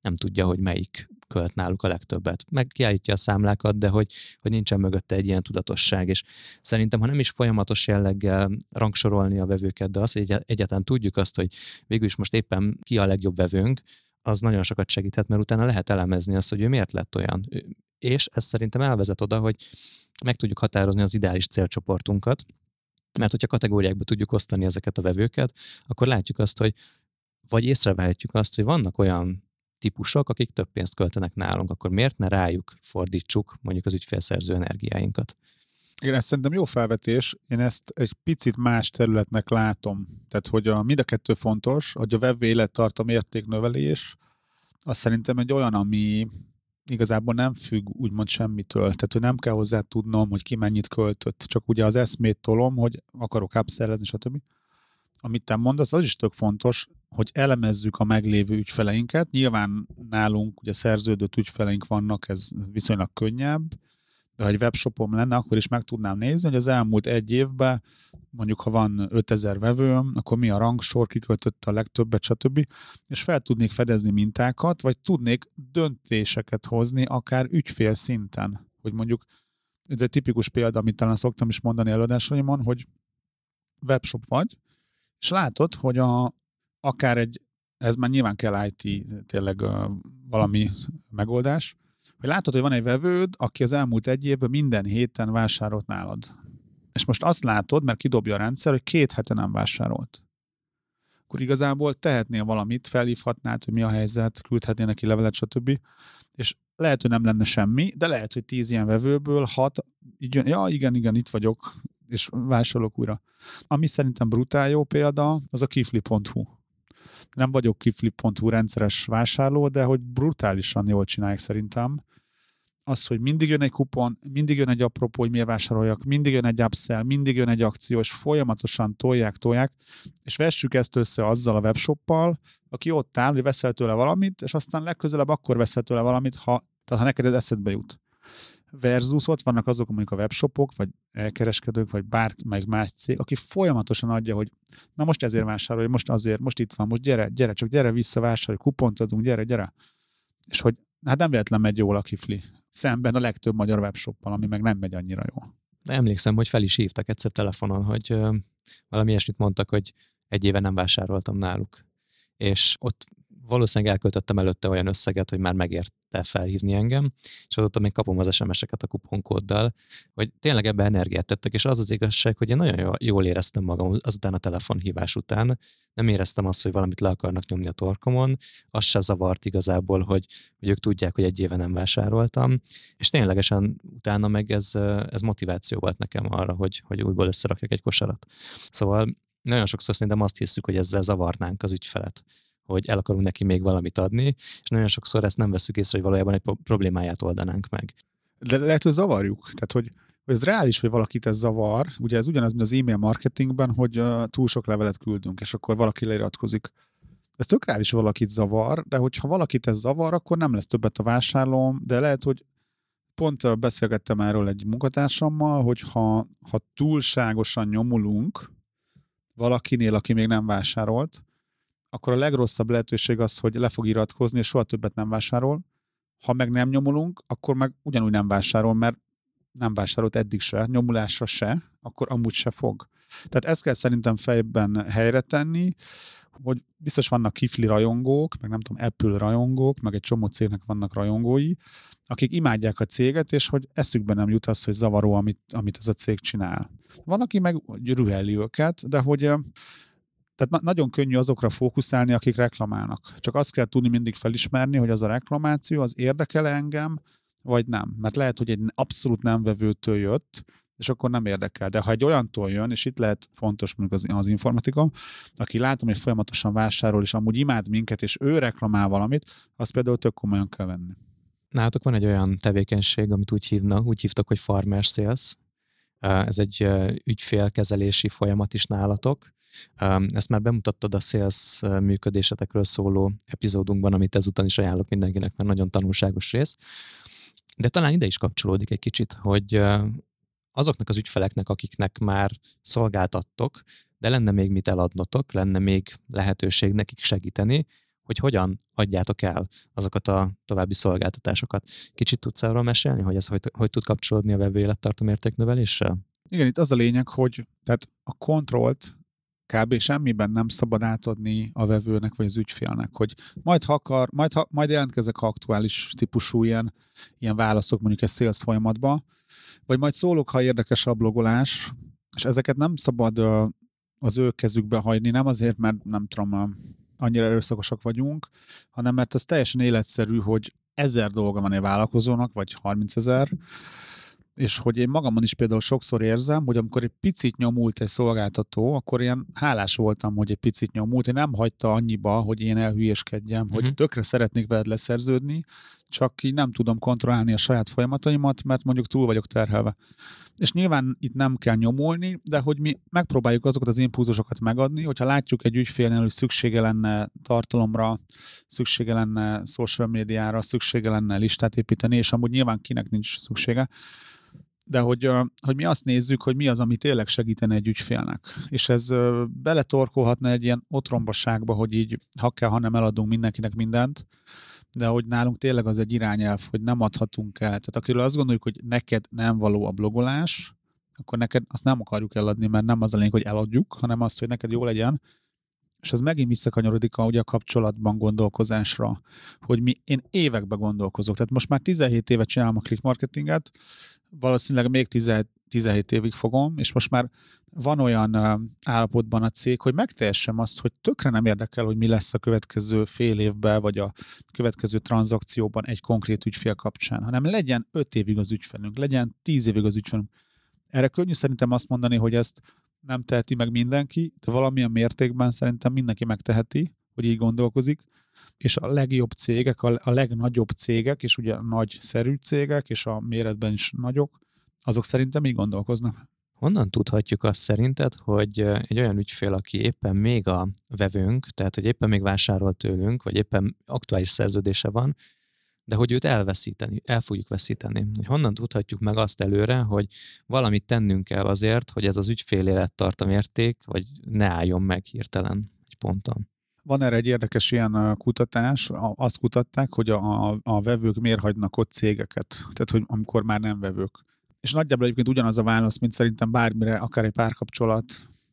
nem tudja, hogy melyik költ náluk a legtöbbet. Meg a számlákat, de hogy, hogy nincsen mögötte egy ilyen tudatosság. És szerintem, ha nem is folyamatos jelleggel rangsorolni a vevőket, de az, hogy egyáltalán tudjuk azt, hogy végül is most éppen ki a legjobb vevőnk, az nagyon sokat segíthet, mert utána lehet elemezni azt, hogy ő miért lett olyan. És ez szerintem elvezet oda, hogy meg tudjuk határozni az ideális célcsoportunkat, mert hogyha kategóriákba tudjuk osztani ezeket a vevőket, akkor látjuk azt, hogy vagy észrevehetjük azt, hogy vannak olyan típusok, akik több pénzt költenek nálunk, akkor miért ne rájuk fordítsuk mondjuk az ügyfélszerző energiáinkat? Igen, ez szerintem jó felvetés. Én ezt egy picit más területnek látom. Tehát, hogy a, mind a kettő fontos, hogy a web élettartam értéknövelés, az szerintem egy olyan, ami igazából nem függ úgymond semmitől. Tehát, hogy nem kell hozzá tudnom, hogy ki mennyit költött. Csak ugye az eszmét tolom, hogy akarok upsellezni, stb amit te mondasz, az is tök fontos, hogy elemezzük a meglévő ügyfeleinket. Nyilván nálunk ugye szerződött ügyfeleink vannak, ez viszonylag könnyebb, de ha egy webshopom lenne, akkor is meg tudnám nézni, hogy az elmúlt egy évben, mondjuk ha van 5000 vevőm, akkor mi a rangsor, kiköltötte a legtöbbet, stb. És fel tudnék fedezni mintákat, vagy tudnék döntéseket hozni, akár ügyfél szinten. Hogy mondjuk, de tipikus példa, amit talán szoktam is mondani előadásaimon, hogy webshop vagy, és látod, hogy a, akár egy, ez már nyilván kell IT tényleg valami megoldás, hogy látod, hogy van egy vevőd, aki az elmúlt egy évben minden héten vásárolt nálad. És most azt látod, mert kidobja a rendszer, hogy két hete nem vásárolt. Akkor igazából tehetnél valamit, felhívhatnád, hogy mi a helyzet, küldhetnél neki levelet, stb. És lehet, hogy nem lenne semmi, de lehet, hogy tíz ilyen vevőből hat, így jön, ja igen, igen, itt vagyok, és vásárolok újra. Ami szerintem brutál jó példa, az a kifli.hu. Nem vagyok kifli.hu rendszeres vásárló, de hogy brutálisan jól csinálják szerintem. Az, hogy mindig jön egy kupon, mindig jön egy apropó, hogy miért vásároljak, mindig jön egy upsell, mindig jön egy akció, és folyamatosan tolják, tolják, és vessük ezt össze azzal a webshoppal, aki ott áll, hogy veszel tőle valamit, és aztán legközelebb akkor veszel tőle valamit, ha, tehát ha neked ez eszedbe jut versus ott vannak azok, mondjuk a webshopok, vagy elkereskedők, vagy bármelyik más cég, aki folyamatosan adja, hogy na most ezért vásárolj, most azért, most itt van, most gyere, gyere, csak gyere vissza, vásárolj, kupont adunk, gyere, gyere. És hogy hát nem véletlen megy jól a kifli. Szemben a legtöbb magyar webshoppal, ami meg nem megy annyira jól. Emlékszem, hogy fel is hívtak egyszer telefonon, hogy ö, valami ilyesmit mondtak, hogy egy éve nem vásároltam náluk. És ott valószínűleg elköltöttem előtte olyan összeget, hogy már megérte felhívni engem, és azóta még kapom az SMS-eket a kuponkóddal, hogy tényleg ebbe energiát tettek, és az az igazság, hogy én nagyon jól éreztem magam azután a telefonhívás után, nem éreztem azt, hogy valamit le akarnak nyomni a torkomon, az se zavart igazából, hogy, hogy ők tudják, hogy egy éve nem vásároltam, és ténylegesen utána meg ez, ez motiváció volt nekem arra, hogy, hogy újból összerakjak egy kosarat. Szóval nagyon sokszor szerintem azt hiszük, hogy ezzel zavarnánk az ügyfelet hogy el akarunk neki még valamit adni, és nagyon sokszor ezt nem veszük észre, hogy valójában egy problémáját oldanánk meg. De lehet, hogy zavarjuk. Tehát, hogy ez reális, hogy valakit ez zavar. Ugye ez ugyanaz, mint az e-mail marketingben, hogy túl sok levelet küldünk, és akkor valaki leiratkozik. Ez tök reális, hogy valakit zavar, de hogyha valakit ez zavar, akkor nem lesz többet a vásárlóm, de lehet, hogy pont beszélgettem erről egy munkatársammal, hogy ha, ha túlságosan nyomulunk valakinél, aki még nem vásárolt, akkor a legrosszabb lehetőség az, hogy le fog iratkozni, és soha többet nem vásárol. Ha meg nem nyomulunk, akkor meg ugyanúgy nem vásárol, mert nem vásárolt eddig se, nyomulásra se, akkor amúgy se fog. Tehát ezt kell szerintem fejben helyre tenni, hogy biztos vannak kifli rajongók, meg nem tudom, Apple rajongók, meg egy csomó cégnek vannak rajongói, akik imádják a céget, és hogy eszükbe nem jut az, hogy zavaró, amit, amit ez a cég csinál. Van, aki meg rüheli őket, de hogy tehát nagyon könnyű azokra fókuszálni, akik reklamálnak. Csak azt kell tudni mindig felismerni, hogy az a reklamáció az érdekel engem, vagy nem. Mert lehet, hogy egy abszolút nem vevőtől jött, és akkor nem érdekel. De ha egy olyantól jön, és itt lehet fontos mondjuk az, az informatika, aki látom, hogy folyamatosan vásárol, és amúgy imád minket, és ő reklamál valamit, azt például tök komolyan kell venni. Nálatok van egy olyan tevékenység, amit úgy hívnak, úgy hívtak, hogy farmer sales. Ez egy ügyfélkezelési folyamat is nálatok. Ezt már bemutattad a sales működésetekről szóló epizódunkban, amit ezután is ajánlok mindenkinek, mert nagyon tanulságos rész. De talán ide is kapcsolódik egy kicsit, hogy azoknak az ügyfeleknek, akiknek már szolgáltattok, de lenne még mit eladnotok, lenne még lehetőség nekik segíteni, hogy hogyan adjátok el azokat a további szolgáltatásokat. Kicsit tudsz arról mesélni, hogy ez hogy, hogy tud kapcsolódni a vevő élettartam értéknöveléssel? Igen, itt az a lényeg, hogy tehát a kontrollt kb. semmiben nem szabad átadni a vevőnek vagy az ügyfélnek, hogy majd ha akar, majd, ha, majd jelentkezek, ha aktuális típusú ilyen, ilyen válaszok mondjuk egy sales folyamatba, vagy majd szólok, ha érdekes a blogolás, és ezeket nem szabad az ő kezükbe hagyni, nem azért, mert nem tudom, annyira erőszakosak vagyunk, hanem mert az teljesen életszerű, hogy ezer dolga van egy vállalkozónak, vagy 30 ezer, és hogy én magamon is például sokszor érzem, hogy amikor egy picit nyomult egy szolgáltató, akkor ilyen hálás voltam, hogy egy picit nyomult, én nem hagyta annyiba, hogy én elhülyéskedjem, uh-huh. hogy mhm. tökre szeretnék veled leszerződni, csak így nem tudom kontrollálni a saját folyamataimat, mert mondjuk túl vagyok terhelve. És nyilván itt nem kell nyomulni, de hogy mi megpróbáljuk azokat az impulzusokat megadni, hogyha látjuk egy ügyfélnél, hogy szüksége lenne tartalomra, szüksége lenne social médiára, szüksége lenne listát építeni, és amúgy nyilván kinek nincs szüksége, de hogy, hogy mi azt nézzük, hogy mi az, ami tényleg segítene egy ügyfélnek. És ez beletorkolhatna egy ilyen otrombaságba, hogy így ha kell, ha nem eladunk mindenkinek mindent, de hogy nálunk tényleg az egy irányelv, hogy nem adhatunk el. Tehát akiről azt gondoljuk, hogy neked nem való a blogolás, akkor neked azt nem akarjuk eladni, mert nem az a lényeg, hogy eladjuk, hanem azt, hogy neked jó legyen, és ez megint visszakanyarodik a, ugye a kapcsolatban gondolkozásra, hogy mi, én évekbe gondolkozok. Tehát most már 17 évet csinálom a click marketinget, valószínűleg még 17, 17 évig fogom, és most már van olyan állapotban a cég, hogy megtehessem azt, hogy tökre nem érdekel, hogy mi lesz a következő fél évben, vagy a következő tranzakcióban egy konkrét ügyfél kapcsán, hanem legyen 5 évig az ügyfelünk, legyen 10 évig az ügyfelünk. Erre könnyű szerintem azt mondani, hogy ezt nem teheti meg mindenki, de valamilyen mértékben szerintem mindenki megteheti, hogy így gondolkozik, és a legjobb cégek, a, legnagyobb cégek, és ugye nagy szerű cégek, és a méretben is nagyok, azok szerintem így gondolkoznak. Honnan tudhatjuk azt szerinted, hogy egy olyan ügyfél, aki éppen még a vevőnk, tehát hogy éppen még vásárol tőlünk, vagy éppen aktuális szerződése van, de hogy őt elveszíteni, el fogjuk veszíteni. Hogy honnan tudhatjuk meg azt előre, hogy valamit tennünk kell azért, hogy ez az ügyfél élettartam érték, vagy ne álljon meg hirtelen egy ponton. Van erre egy érdekes ilyen kutatás, azt kutatták, hogy a, a, a vevők miért hagynak ott cégeket, tehát hogy amikor már nem vevők. És nagyjából egyébként ugyanaz a válasz, mint szerintem bármire, akár egy párkapcsolat,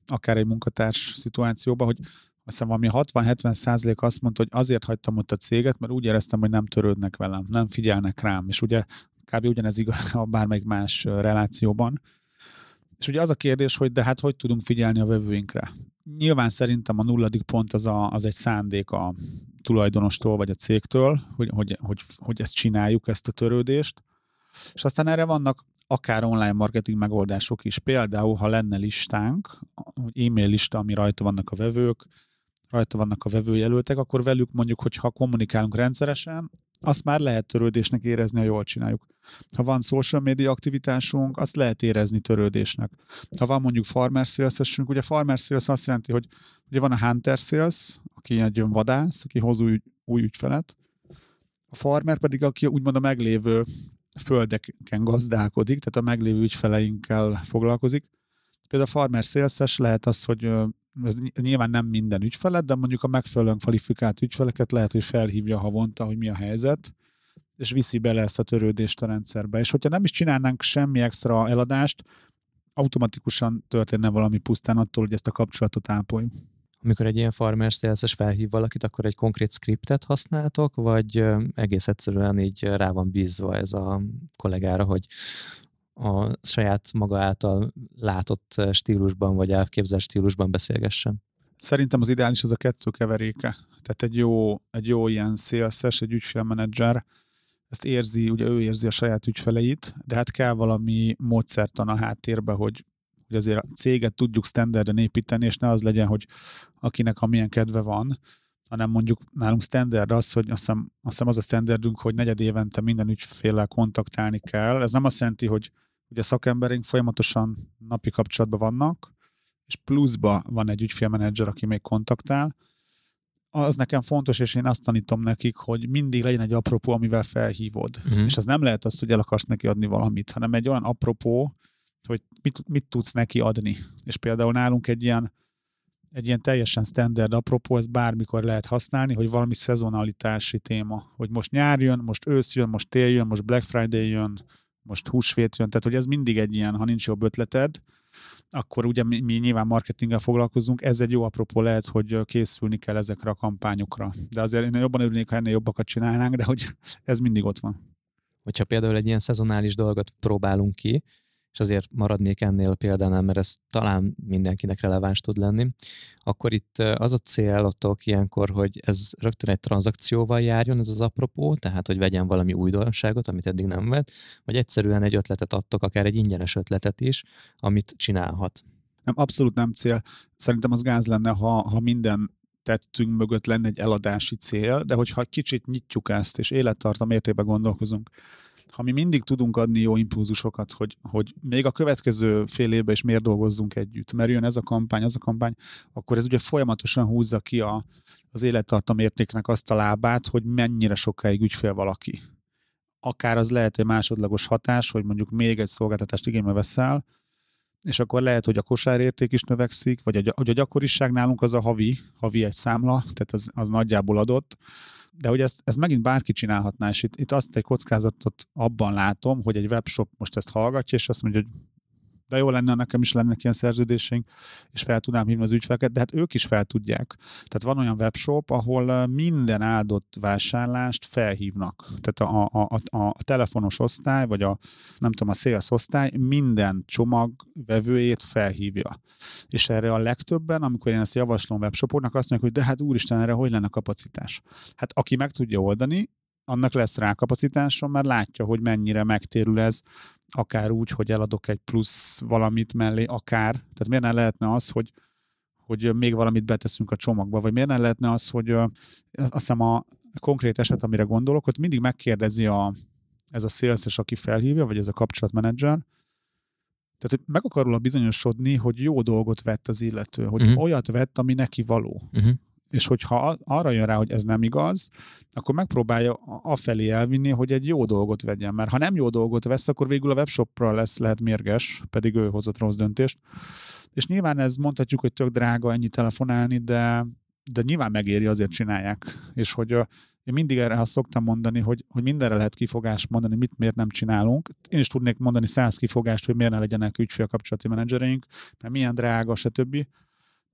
akár egy munkatárs szituációban, hogy hiszem valami 60-70 százalék azt mondta, hogy azért hagytam ott a céget, mert úgy éreztem, hogy nem törődnek velem, nem figyelnek rám, és ugye kb. ugyanez igaz a bármelyik más relációban. És ugye az a kérdés, hogy de hát hogy tudunk figyelni a vevőinkre? Nyilván szerintem a nulladik pont az, a, az egy szándék a tulajdonostól vagy a cégtől, hogy, hogy, hogy, hogy ezt csináljuk, ezt a törődést. És aztán erre vannak akár online marketing megoldások is. Például, ha lenne listánk, e-mail lista, ami rajta vannak a vevők, rajta vannak a vevőjelöltek, akkor velük mondjuk, hogy ha kommunikálunk rendszeresen, azt már lehet törődésnek érezni, ha jól csináljuk. Ha van social media aktivitásunk, azt lehet érezni törődésnek. Ha van mondjuk farmer sales ugye farmer sales azt jelenti, hogy ugye van a hunter sales, aki egy vadász, aki hoz új, új ügyfelet, a farmer pedig, aki úgymond a meglévő földeken gazdálkodik, tehát a meglévő ügyfeleinkkel foglalkozik. Például a farmer sales lehet az, hogy ez nyilván nem minden ügyfelet, de mondjuk a megfelelően kvalifikált ügyfeleket lehet, hogy felhívja havonta, hogy mi a helyzet, és viszi bele ezt a törődést a rendszerbe. És hogyha nem is csinálnánk semmi extra eladást, automatikusan történne valami pusztán attól, hogy ezt a kapcsolatot ápoljuk. Amikor egy ilyen farmer sales felhív valakit, akkor egy konkrét skriptet használtok, vagy egész egyszerűen így rá van bízva ez a kollégára, hogy a saját maga által látott stílusban, vagy elképzelt stílusban beszélgessen? Szerintem az ideális az a kettő keveréke. Tehát egy jó, egy jó ilyen szélszes, egy ügyfélmenedzser, ezt érzi, ugye ő érzi a saját ügyfeleit, de hát kell valami módszertan a háttérbe, hogy, hogy azért a céget tudjuk standarden építeni, és ne az legyen, hogy akinek amilyen kedve van, hanem mondjuk nálunk standard az, hogy azt hiszem, azt hiszem az a standardünk, hogy negyed évente minden ügyféllel kontaktálni kell. Ez nem azt jelenti, hogy ugye szakemberünk folyamatosan napi kapcsolatban vannak, és pluszba van egy ügyfélmenedzser, aki még kontaktál, az nekem fontos, és én azt tanítom nekik, hogy mindig legyen egy apropó, amivel felhívod. Uh-huh. És az nem lehet az, hogy el akarsz neki adni valamit, hanem egy olyan apropó, hogy mit, mit tudsz neki adni. És például nálunk egy ilyen, egy ilyen teljesen standard apropó, ezt bármikor lehet használni, hogy valami szezonalitási téma. Hogy most nyár jön, most ősz jön, most tél jön, most Black Friday jön, most húsvét jön, tehát hogy ez mindig egy ilyen, ha nincs jobb ötleted, akkor ugye mi, mi nyilván marketinggel foglalkozunk, ez egy jó apropó lehet, hogy készülni kell ezekre a kampányokra. De azért én jobban örülnék, ha ennél jobbakat csinálnánk, de hogy ez mindig ott van. Hogyha például egy ilyen szezonális dolgot próbálunk ki, és azért maradnék ennél példánál, mert ez talán mindenkinek releváns tud lenni, akkor itt az a célotok ilyenkor, hogy ez rögtön egy tranzakcióval járjon, ez az apropó, tehát hogy vegyen valami újdonságot, amit eddig nem vett, vagy egyszerűen egy ötletet adtok, akár egy ingyenes ötletet is, amit csinálhat. Nem, abszolút nem cél. Szerintem az gáz lenne, ha, ha minden tettünk mögött lenne egy eladási cél, de hogyha kicsit nyitjuk ezt, és élettartam értékben gondolkozunk, ha mi mindig tudunk adni jó impulzusokat, hogy, hogy még a következő fél évben is miért dolgozzunk együtt, mert jön ez a kampány, az a kampány, akkor ez ugye folyamatosan húzza ki a, az élettartam értéknek azt a lábát, hogy mennyire sokáig ügyfél valaki. Akár az lehet egy másodlagos hatás, hogy mondjuk még egy szolgáltatást igénybe veszel, és akkor lehet, hogy a kosárérték is növekszik, vagy a, a gyakoriság nálunk az a havi, havi egy számla, tehát az, az nagyjából adott, de hogy ezt, ezt megint bárki csinálhatná, és itt, itt azt egy kockázatot abban látom, hogy egy webshop most ezt hallgatja, és azt mondja, hogy de jó lenne, nekem is lennek ilyen szerződéseink, és fel tudnám hívni az ügyfeleket, de hát ők is fel tudják. Tehát van olyan webshop, ahol minden áldott vásárlást felhívnak. Tehát a, a, a, a telefonos osztály, vagy a nem tudom, a sales osztály minden csomag vevőjét felhívja. És erre a legtöbben, amikor én ezt javaslom webshopoknak, azt mondják, hogy de hát úristen, erre hogy lenne kapacitás? Hát aki meg tudja oldani, annak lesz rá kapacitásom, mert látja, hogy mennyire megtérül ez, akár úgy, hogy eladok egy plusz valamit mellé, akár. Tehát miért nem lehetne az, hogy, hogy még valamit beteszünk a csomagba, vagy miért nem lehetne az, hogy azt hiszem a konkrét eset, amire gondolok, ott mindig megkérdezi a, ez a szélszes, aki felhívja, vagy ez a kapcsolatmenedzser, tehát, hogy meg akar róla bizonyosodni, hogy jó dolgot vett az illető, hogy uh-huh. olyat vett, ami neki való. Uh-huh és hogyha arra jön rá, hogy ez nem igaz, akkor megpróbálja afelé elvinni, hogy egy jó dolgot vegyen. Mert ha nem jó dolgot vesz, akkor végül a webshopra lesz lehet mérges, pedig ő hozott rossz döntést. És nyilván ez mondhatjuk, hogy tök drága ennyi telefonálni, de, de nyilván megéri, azért csinálják. És hogy én mindig erre azt szoktam mondani, hogy, hogy mindenre lehet kifogást mondani, mit miért nem csinálunk. Én is tudnék mondani száz kifogást, hogy miért ne legyenek ügyfélkapcsolati menedzsereink, mert milyen drága, stb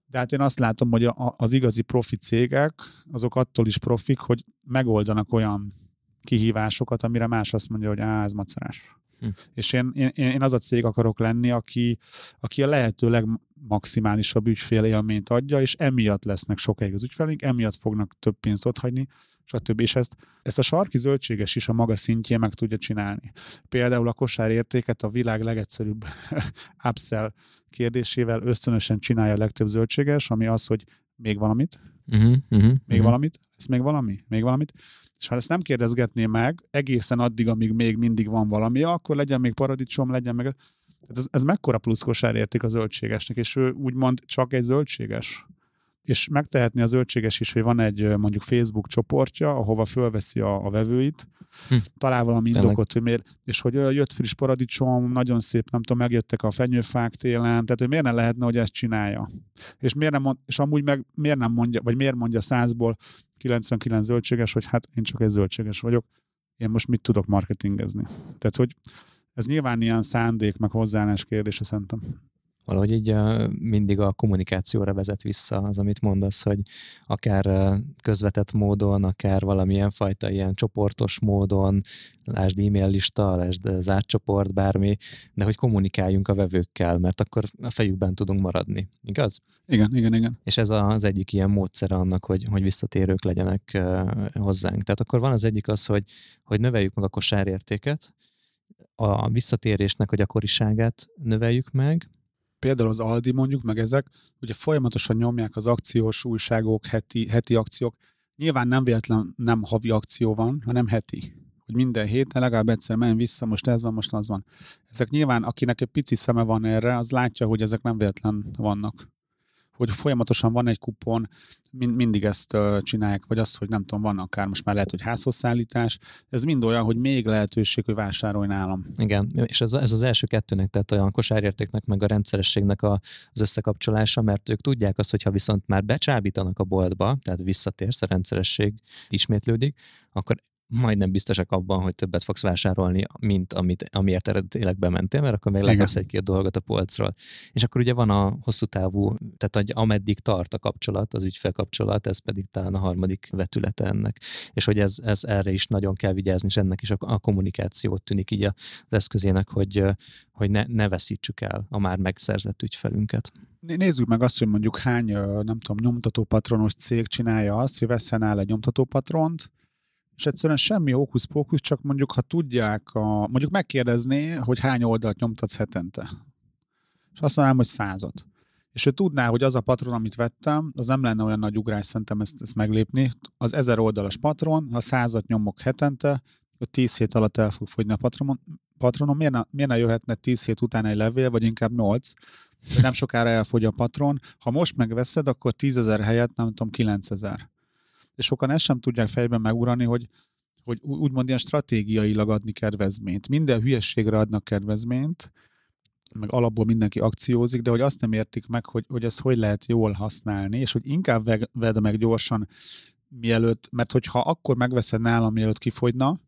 De hát én azt látom, hogy a, az igazi profi cégek, azok attól is profik, hogy megoldanak olyan kihívásokat, amire más azt mondja, hogy á, ez macerás. Hm. És én, én, én az a cég akarok lenni, aki, aki a lehető legmaximálisabb ügyfélélményt adja, és emiatt lesznek sokáig az ügyfeleink, emiatt fognak több pénzt otthagyni, stb. És ezt, ezt a sarki zöldséges is a maga szintjén meg tudja csinálni. Például a kosárértéket a világ legegyszerűbb upsell kérdésével ösztönösen csinálja a legtöbb zöldséges, ami az, hogy még valamit, uh-huh, uh-huh, még uh-huh. valamit, ez még valami, még valamit. És ha ezt nem kérdezgetné meg egészen addig, amíg még mindig van valami, akkor legyen még paradicsom, legyen meg... Ez, ez mekkora plusz kosárérték a zöldségesnek, és ő úgymond csak egy zöldséges és megtehetni a zöldséges is, hogy van egy mondjuk Facebook csoportja, ahova fölveszi a, a vevőit, hm. talál valami indokot, hogy miért, és hogy jött friss paradicsom, nagyon szép, nem tudom, megjöttek a fenyőfák télen, tehát hogy miért nem lehetne, hogy ezt csinálja. És, miért nem, és amúgy meg miért nem mondja, vagy miért mondja százból 99 zöldséges, hogy hát én csak egy zöldséges vagyok, én most mit tudok marketingezni. Tehát, hogy ez nyilván ilyen szándék, meg hozzáállás kérdése szerintem valahogy így mindig a kommunikációra vezet vissza az, amit mondasz, hogy akár közvetett módon, akár valamilyen fajta ilyen csoportos módon, lásd e-mail lista, lásd zárt csoport, bármi, de hogy kommunikáljunk a vevőkkel, mert akkor a fejükben tudunk maradni, igaz? Igen, igen, igen. És ez az egyik ilyen módszer annak, hogy, hogy visszatérők legyenek hozzánk. Tehát akkor van az egyik az, hogy, hogy növeljük meg a kosárértéket, a visszatérésnek a gyakoriságát növeljük meg, például az Aldi mondjuk, meg ezek, ugye folyamatosan nyomják az akciós újságok, heti, heti akciók. Nyilván nem véletlen nem havi akció van, hanem heti. Hogy minden héten legalább egyszer menj vissza, most ez van, most az van. Ezek nyilván, akinek egy pici szeme van erre, az látja, hogy ezek nem véletlen vannak hogy folyamatosan van egy kupon, mind, mindig ezt csinálják, vagy az, hogy nem tudom, van akár most már lehet, hogy házhozszállítás, ez mind olyan, hogy még lehetőség, hogy vásárolj nálam. Igen, és ez, ez az első kettőnek, tehát olyan kosárértéknek, meg a rendszerességnek a, az összekapcsolása, mert ők tudják azt, hogy ha viszont már becsábítanak a boltba, tehát visszatérsz, a rendszeresség ismétlődik, akkor majdnem biztosak abban, hogy többet fogsz vásárolni, mint amit, amiért eredetileg bementél, mert akkor meg lekapsz egy-két dolgot a polcról. És akkor ugye van a hosszú távú, tehát hogy ameddig tart a kapcsolat, az ügyfélkapcsolat, ez pedig talán a harmadik vetülete ennek. És hogy ez, ez erre is nagyon kell vigyázni, és ennek is a, a kommunikációt tűnik így az eszközének, hogy, hogy ne, ne veszítsük el a már megszerzett ügyfelünket. Nézzük meg azt, hogy mondjuk hány, nem tudom, nyomtatópatronos cég csinálja azt, hogy veszel el egy nyomtatópatront, és egyszerűen semmi hókusz-pókusz, csak mondjuk, ha tudják, a, mondjuk megkérdezné, hogy hány oldalt nyomtatsz hetente. És azt mondanám, hogy százat. És ő tudná, hogy az a patron, amit vettem, az nem lenne olyan nagy ugrás szerintem ezt, ezt meglépni. Az ezer oldalas patron, ha százat nyomok hetente, hogy tíz hét alatt el fog fogyni a patronon. patronom. Miért ne, miért ne jöhetne tíz hét után egy levél, vagy inkább nyolc, nem sokára elfogy a patron. Ha most megveszed, akkor tízezer helyett, nem tudom, kilencezer és sokan ezt sem tudják fejben megurani, hogy, hogy úgymond ilyen stratégiailag adni kedvezményt. Minden hülyességre adnak kedvezményt, meg alapból mindenki akciózik, de hogy azt nem értik meg, hogy, hogy ezt hogy lehet jól használni, és hogy inkább vedd meg gyorsan, mielőtt, mert hogyha akkor megveszed nálam, mielőtt kifogyna,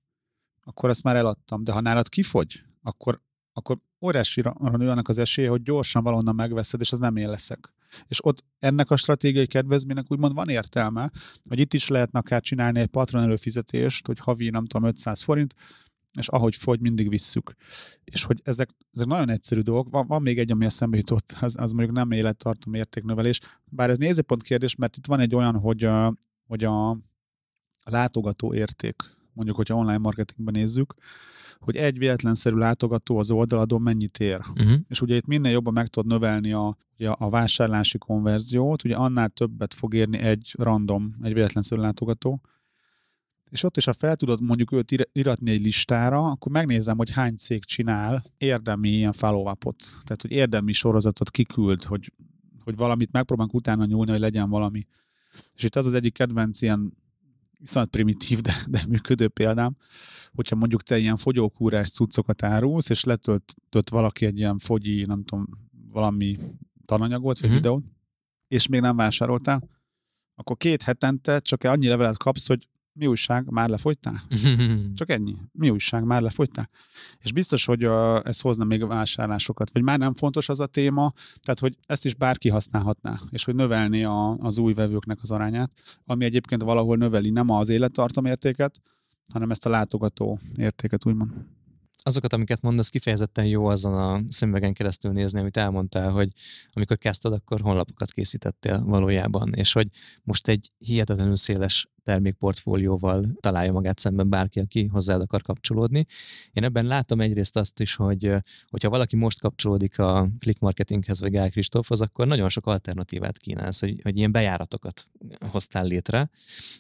akkor ezt már eladtam, de ha nálad kifogy, akkor, akkor óriási nő annak az esélye, hogy gyorsan valonnan megveszed, és az nem én leszek. És ott ennek a stratégiai kedvezménynek úgymond van értelme, hogy itt is lehetne akár csinálni egy patron előfizetést, hogy havi, nem tudom, 500 forint, és ahogy fogy, mindig visszük. És hogy ezek, ezek nagyon egyszerű dolgok. Van, van még egy, ami eszembe jutott, az, az mondjuk nem élettartom értéknövelés. Bár ez nézőpont kérdés, mert itt van egy olyan, hogy, a, hogy a, a látogató érték, mondjuk, hogyha online marketingben nézzük, hogy egy véletlenszerű látogató az oldaladon mennyit ér. Uh-huh. És ugye itt minél jobban meg tudod növelni a, ugye a vásárlási konverziót, ugye annál többet fog érni egy random, egy véletlenszerű látogató. És ott is, ha fel tudod mondjuk őt iratni egy listára, akkor megnézem, hogy hány cég csinál érdemi ilyen follow -upot. Tehát, hogy érdemi sorozatot kiküld, hogy, hogy valamit megpróbálunk utána nyúlni, hogy legyen valami. És itt az az egyik kedvenc ilyen viszont primitív, de, de működő példám, hogyha mondjuk te ilyen fogyókúrás cuccokat árulsz, és letöltött valaki egy ilyen fogyi, nem tudom, valami tananyagot, vagy uh-huh. videót, és még nem vásároltál, akkor két hetente csak annyi levelet kapsz, hogy mi újság, már lefogytál? Csak ennyi. Mi újság, már lefogytál? És biztos, hogy uh, ez hozna még vásárlásokat, vagy már nem fontos az a téma, tehát hogy ezt is bárki használhatná, és hogy növelni a, az új vevőknek az arányát, ami egyébként valahol növeli nem az élettartam értéket, hanem ezt a látogató értéket, úgymond azokat, amiket mondasz, kifejezetten jó azon a szemüvegen keresztül nézni, amit elmondtál, hogy amikor kezdted, akkor honlapokat készítettél valójában, és hogy most egy hihetetlenül széles termékportfólióval találja magát szemben bárki, aki hozzád akar kapcsolódni. Én ebben látom egyrészt azt is, hogy hogyha valaki most kapcsolódik a click marketinghez vagy Gál Kristófhoz, akkor nagyon sok alternatívát kínálsz, hogy, hogy ilyen bejáratokat hoztál létre.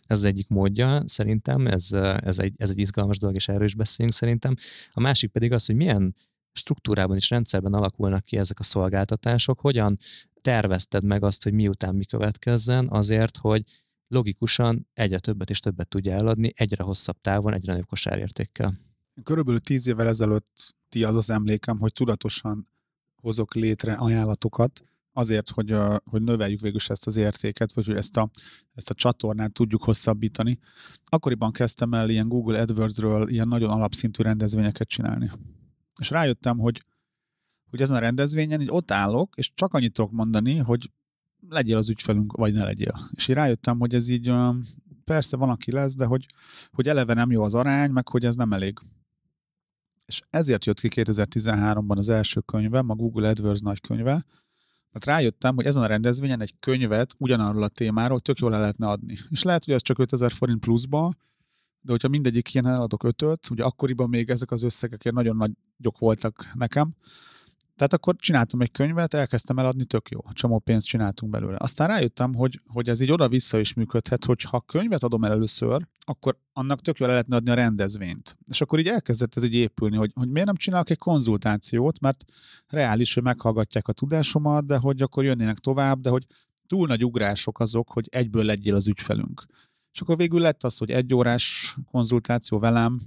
Ez az egyik módja szerintem, ez, ez, egy, ez egy izgalmas dolog, és erről is beszélünk szerintem. A másik pedig az, hogy milyen struktúrában és rendszerben alakulnak ki ezek a szolgáltatások, hogyan tervezted meg azt, hogy miután mi következzen, azért, hogy logikusan egyre többet és többet tudja eladni, egyre hosszabb távon, egyre nagyobb kosárértékkel. Körülbelül tíz évvel ezelőtt ti az az emlékem, hogy tudatosan hozok létre ajánlatokat, azért, hogy, hogy növeljük végül ezt az értéket, vagy hogy ezt a, ezt a csatornát tudjuk hosszabbítani. Akkoriban kezdtem el ilyen Google AdWords-ről ilyen nagyon alapszintű rendezvényeket csinálni. És rájöttem, hogy, hogy ezen a rendezvényen így ott állok, és csak annyit tudok mondani, hogy legyél az ügyfelünk, vagy ne legyél. És én rájöttem, hogy ez így, persze van, aki lesz, de hogy, hogy eleve nem jó az arány, meg hogy ez nem elég. És ezért jött ki 2013-ban az első könyvem, a Google AdWords nagy könyve, mert rájöttem, hogy ezen a rendezvényen egy könyvet ugyanarról a témáról tök jól le lehetne adni. És lehet, hogy az csak 5000 forint pluszba, de hogyha mindegyik ilyen eladok ötöt, ugye akkoriban még ezek az összegek nagyon nagyok voltak nekem, tehát akkor csináltam egy könyvet, elkezdtem eladni, tök jó, csomó pénzt csináltunk belőle. Aztán rájöttem, hogy, hogy ez így oda-vissza is működhet, hogy ha könyvet adom el először, akkor annak tök jól lehetne adni a rendezvényt. És akkor így elkezdett ez így épülni, hogy, hogy miért nem csinálok egy konzultációt, mert reális, hogy meghallgatják a tudásomat, de hogy akkor jönnének tovább, de hogy túl nagy ugrások azok, hogy egyből legyél az ügyfelünk. És akkor végül lett az, hogy egy órás konzultáció velem,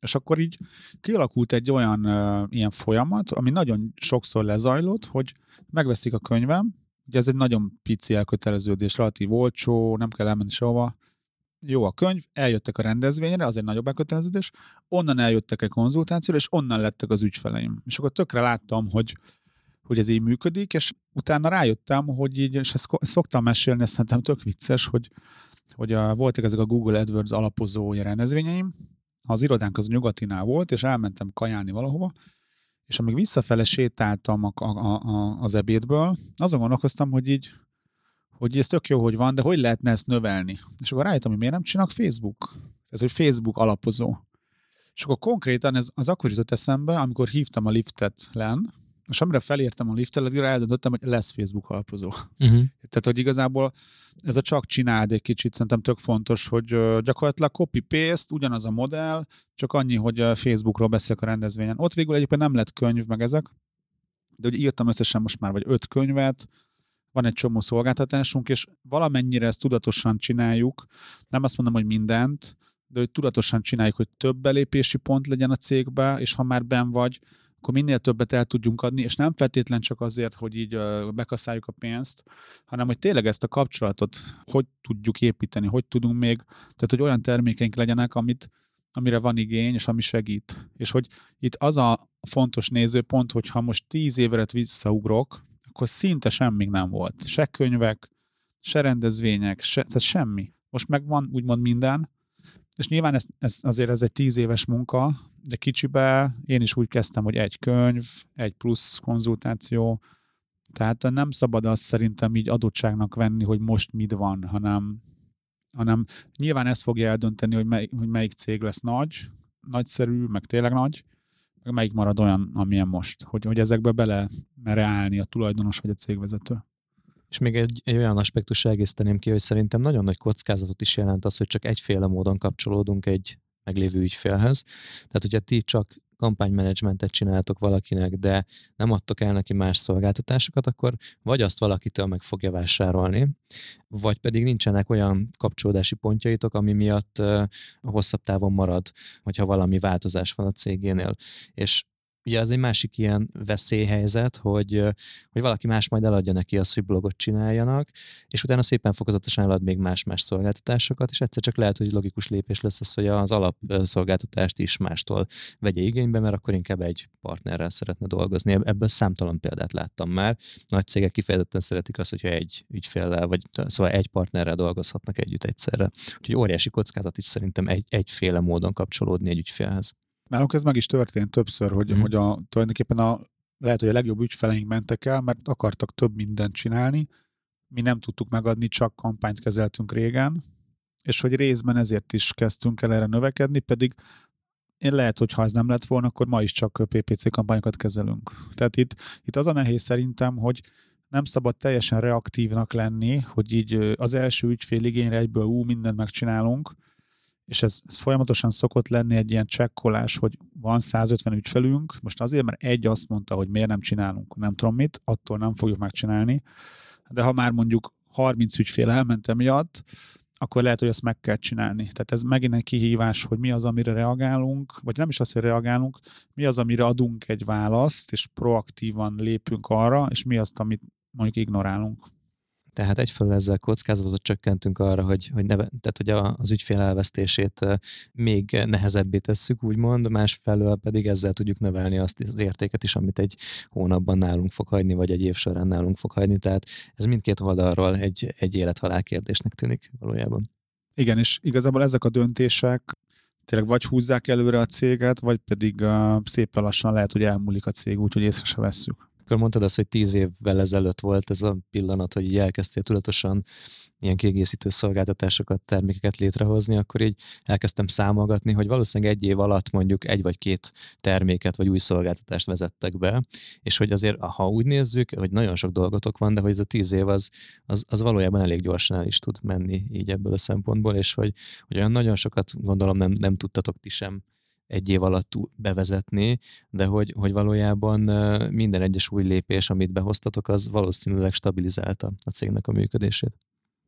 és akkor így kialakult egy olyan uh, ilyen folyamat, ami nagyon sokszor lezajlott, hogy megveszik a könyvem, ugye ez egy nagyon pici elköteleződés, relatív olcsó, nem kell elmenni sehova, jó a könyv, eljöttek a rendezvényre, az egy nagyobb elköteleződés, onnan eljöttek egy konzultációra, és onnan lettek az ügyfeleim. És akkor tökre láttam, hogy, hogy ez így működik, és utána rájöttem, hogy így, és ezt szoktam mesélni, ezt szerintem tök vicces, hogy, hogy a, voltak ezek a Google AdWords alapozó rendezvényeim, az irodánk az nyugatinál volt, és elmentem kajálni valahova, és amíg visszafele sétáltam a, a, a, az ebédből, azon gondolkoztam, hogy így, hogy ez tök jó, hogy van, de hogy lehetne ezt növelni? És akkor rájöttem, hogy miért nem csinálok Facebook? Ez, hogy Facebook alapozó. És akkor konkrétan ez az akkor jutott eszembe, amikor hívtam a liftet len, és amire felértem a addigra eldöntöttem, hogy lesz Facebook alapozó. Uh-huh. Tehát, hogy igazából ez a csak csináld egy kicsit, szerintem tök fontos, hogy gyakorlatilag copy-paste, ugyanaz a modell, csak annyi, hogy Facebookról beszélek a rendezvényen. Ott végül egyébként nem lett könyv meg ezek, de hogy írtam összesen most már vagy öt könyvet, van egy csomó szolgáltatásunk, és valamennyire ezt tudatosan csináljuk. Nem azt mondom, hogy mindent, de hogy tudatosan csináljuk, hogy több belépési pont legyen a cégbe, és ha már ben vagy, akkor minél többet el tudjunk adni, és nem feltétlen csak azért, hogy így bekaszáljuk a pénzt, hanem hogy tényleg ezt a kapcsolatot hogy tudjuk építeni, hogy tudunk még, tehát hogy olyan termékeink legyenek, amit, amire van igény, és ami segít. És hogy itt az a fontos nézőpont, hogy ha most tíz évre visszaugrok, akkor szinte semmi nem volt. Se könyvek, se rendezvények, se, tehát semmi. Most meg van úgymond minden, és nyilván ez, ez, azért ez egy tíz éves munka, de kicsibe én is úgy kezdtem, hogy egy könyv, egy plusz konzultáció, tehát nem szabad azt szerintem így adottságnak venni, hogy most mit van, hanem, hanem nyilván ez fogja eldönteni, hogy, mely, hogy melyik cég lesz nagy, nagyszerű, meg tényleg nagy, meg melyik marad olyan, amilyen most, hogy, hogy ezekbe bele mere állni a tulajdonos vagy a cégvezető. És még egy, egy olyan aspektus egészteném ki, hogy szerintem nagyon nagy kockázatot is jelent az, hogy csak egyféle módon kapcsolódunk egy meglévő ügyfélhez. Tehát, hogyha ti csak kampánymenedzsmentet csináltok valakinek, de nem adtok el neki más szolgáltatásokat, akkor vagy azt valakitől meg fogja vásárolni, vagy pedig nincsenek olyan kapcsolódási pontjaitok, ami miatt uh, hosszabb távon marad, hogyha valami változás van a cégénél. És ugye ez egy másik ilyen veszélyhelyzet, hogy, hogy valaki más majd eladja neki azt, hogy blogot csináljanak, és utána szépen fokozatosan elad még más-más szolgáltatásokat, és egyszer csak lehet, hogy logikus lépés lesz az, hogy az alapszolgáltatást is mástól vegye igénybe, mert akkor inkább egy partnerrel szeretne dolgozni. Ebből számtalan példát láttam már. Nagy cégek kifejezetten szeretik azt, hogyha egy ügyféllel, vagy szóval egy partnerrel dolgozhatnak együtt egyszerre. Úgyhogy óriási kockázat is szerintem egy, egyféle módon kapcsolódni egy ügyfélhez. Nálunk ez meg is történt többször, hogy, mm. hogy a, tulajdonképpen a, lehet, hogy a legjobb ügyfeleink mentek el, mert akartak több mindent csinálni, mi nem tudtuk megadni, csak kampányt kezeltünk régen, és hogy részben ezért is kezdtünk el erre növekedni, pedig én lehet, hogy ha ez nem lett volna, akkor ma is csak PPC kampányokat kezelünk. Tehát itt, itt az a nehéz szerintem, hogy nem szabad teljesen reaktívnak lenni, hogy így az első ügyfél igényre egyből ú, mindent megcsinálunk, és ez, ez folyamatosan szokott lenni egy ilyen csekkolás, hogy van 150 ügyfelünk, most azért, mert egy azt mondta, hogy miért nem csinálunk, nem tudom mit, attól nem fogjuk megcsinálni, de ha már mondjuk 30 ügyfél elment emiatt, akkor lehet, hogy ezt meg kell csinálni. Tehát ez megint egy kihívás, hogy mi az, amire reagálunk, vagy nem is az, hogy reagálunk, mi az, amire adunk egy választ, és proaktívan lépünk arra, és mi az, amit mondjuk ignorálunk. Tehát egyfelől ezzel kockázatot csökkentünk arra, hogy, hogy, neve, tehát, hogy a, az ügyfél elvesztését még nehezebbé tesszük, úgymond, másfelől pedig ezzel tudjuk növelni azt az értéket is, amit egy hónapban nálunk fog hagyni, vagy egy év során nálunk fog hagyni. Tehát ez mindkét oldalról egy, egy élethalál kérdésnek tűnik valójában. Igen, és igazából ezek a döntések tényleg vagy húzzák előre a céget, vagy pedig uh, szépen lassan lehet, hogy elmúlik a cég, úgyhogy észre se vesszük amikor mondtad azt, hogy tíz évvel ezelőtt volt ez a pillanat, hogy így elkezdtél tudatosan ilyen kiegészítő szolgáltatásokat, termékeket létrehozni, akkor így elkezdtem számolgatni, hogy valószínűleg egy év alatt mondjuk egy vagy két terméket vagy új szolgáltatást vezettek be, és hogy azért, ha úgy nézzük, hogy nagyon sok dolgotok van, de hogy ez a tíz év az, az, az valójában elég gyorsan el is tud menni így ebből a szempontból, és hogy, hogy olyan nagyon sokat gondolom nem, nem tudtatok ti sem egy év alatt bevezetni, de hogy, hogy valójában minden egyes új lépés, amit behoztatok, az valószínűleg stabilizálta a cégnek a működését.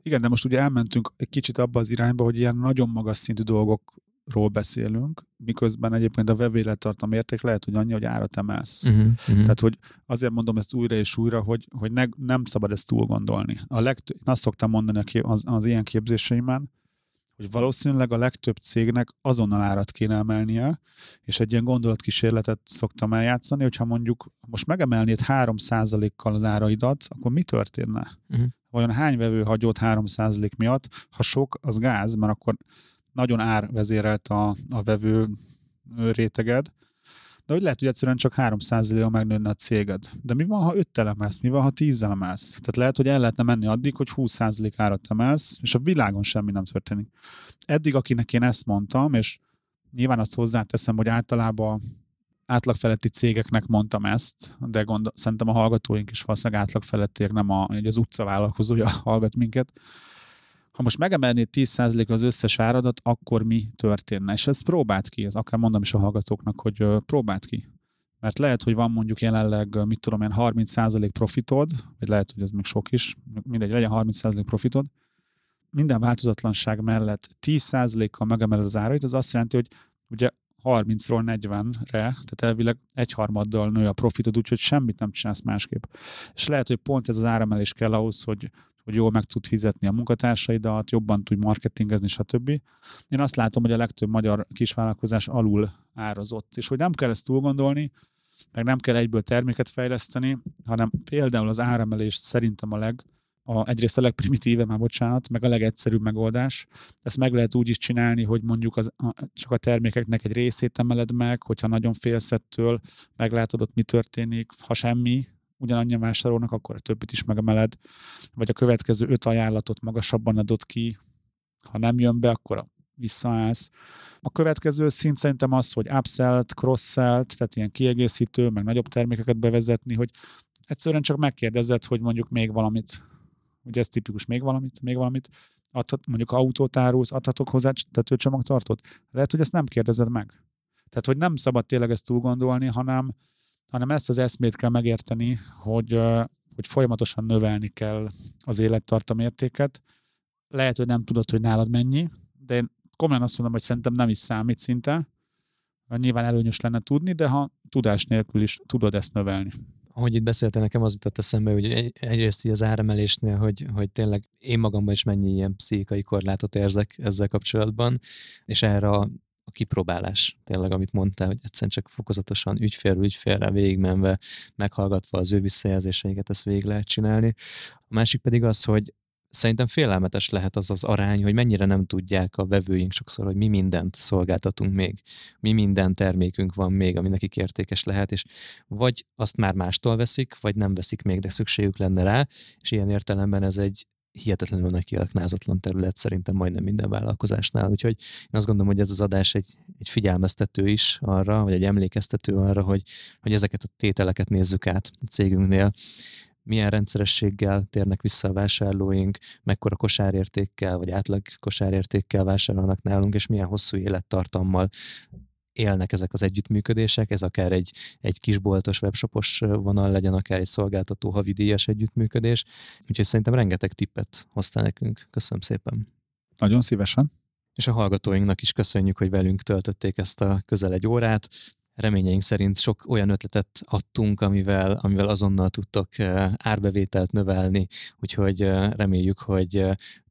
Igen, de most ugye elmentünk egy kicsit abba az irányba, hogy ilyen nagyon magas szintű dolgokról beszélünk, miközben egyébként a vevélettartam érték lehet, hogy annyi, hogy árat emelsz. Uh-huh, uh-huh. Tehát, hogy azért mondom ezt újra és újra, hogy, hogy ne, nem szabad ezt túl gondolni. A legt- én azt szoktam mondani az, az ilyen képzéseimben, hogy valószínűleg a legtöbb cégnek azonnal árat kéne emelnie, és egy ilyen gondolatkísérletet szoktam eljátszani, hogyha mondjuk most megemelnéd 3%-kal az áraidat, akkor mi történne? Uh-huh. Vajon hány vevő hagyott 3% miatt? Ha sok, az gáz, mert akkor nagyon árvezérelt a, a vevő réteged, de hogy lehet, hogy egyszerűen csak 300% a megnőne a céged. De mi van, ha 5 emelsz? Mi van, ha 10 emelsz? Tehát lehet, hogy el lehetne menni addig, hogy 20% árat emelsz, és a világon semmi nem történik. Eddig, akinek én ezt mondtam, és nyilván azt hozzáteszem, hogy általában átlagfeletti cégeknek mondtam ezt, de gondol, szerintem a hallgatóink is valószínűleg átlagfelettiek, nem a, az utca vállalkozója hallgat minket, ha most megemelnéd 10% az összes áradat, akkor mi történne? És ezt próbált ki, ez akár mondom is a hallgatóknak, hogy próbált ki. Mert lehet, hogy van mondjuk jelenleg, mit tudom én, 30% profitod, vagy lehet, hogy ez még sok is, mindegy, legyen 30% profitod, minden változatlanság mellett 10%-kal megemeled az árait, az azt jelenti, hogy ugye 30-ról 40-re, tehát elvileg egyharmaddal nő a profitod, úgyhogy semmit nem csinálsz másképp. És lehet, hogy pont ez az áremelés kell ahhoz, hogy hogy jól meg tud fizetni a munkatársaidat, jobban tud marketingezni, stb. Én azt látom, hogy a legtöbb magyar kisvállalkozás alul árazott, és hogy nem kell ezt túl gondolni, meg nem kell egyből terméket fejleszteni, hanem például az áremelés szerintem a leg, a, egyrészt a legprimitíve, már bocsánat, meg a legegyszerűbb megoldás. Ezt meg lehet úgy is csinálni, hogy mondjuk az, a, csak a termékeknek egy részét emeled meg, hogyha nagyon félsz ettől, meglátod ott mi történik, ha semmi, ugyanannyian vásárolnak, akkor a többit is megemeled, vagy a következő öt ajánlatot magasabban adod ki, ha nem jön be, akkor visszaállsz. A következő szint szerintem az, hogy upsellt, cross-sellt, tehát ilyen kiegészítő, meg nagyobb termékeket bevezetni, hogy egyszerűen csak megkérdezed, hogy mondjuk még valamit, ugye ez tipikus, még valamit, még valamit, adhat, mondjuk autót árulsz, adhatok hozzá tetőcsomagtartót. Lehet, hogy ezt nem kérdezed meg. Tehát, hogy nem szabad tényleg ezt túl gondolni, hanem hanem ezt az eszmét kell megérteni, hogy, hogy folyamatosan növelni kell az élettartam értéket. Lehet, hogy nem tudod, hogy nálad mennyi, de én komolyan azt mondom, hogy szerintem nem is számít szinte, Nyilván előnyös lenne tudni, de ha tudás nélkül is tudod ezt növelni ahogy itt beszéltél, nekem az jutott eszembe, hogy egy, egyrészt így az áremelésnél, hogy, hogy tényleg én magamban is mennyi ilyen pszichikai korlátot érzek ezzel kapcsolatban, és erre a, a kipróbálás, tényleg, amit mondtál, hogy egyszerűen csak fokozatosan ügyfélről ügyfélre végigmenve, meghallgatva az ő visszajelzéseiket, ezt végig lehet csinálni. A másik pedig az, hogy szerintem félelmetes lehet az az arány, hogy mennyire nem tudják a vevőink sokszor, hogy mi mindent szolgáltatunk még, mi minden termékünk van még, ami nekik értékes lehet, és vagy azt már mástól veszik, vagy nem veszik még, de szükségük lenne rá, és ilyen értelemben ez egy hihetetlenül nagy kiaknázatlan terület szerintem majdnem minden vállalkozásnál. Úgyhogy én azt gondolom, hogy ez az adás egy, egy figyelmeztető is arra, vagy egy emlékeztető arra, hogy, hogy ezeket a tételeket nézzük át a cégünknél, milyen rendszerességgel térnek vissza a vásárlóink, mekkora kosárértékkel vagy átlag kosárértékkel vásárolnak nálunk, és milyen hosszú élettartammal élnek ezek az együttműködések, ez akár egy, egy kisboltos, webshopos vonal legyen, akár egy szolgáltató havidíjas együttműködés. Úgyhogy szerintem rengeteg tippet hoztál nekünk. Köszönöm szépen. Nagyon szívesen. És a hallgatóinknak is köszönjük, hogy velünk töltötték ezt a közel egy órát reményeink szerint sok olyan ötletet adtunk, amivel, amivel azonnal tudtok eh, árbevételt növelni, úgyhogy reméljük, hogy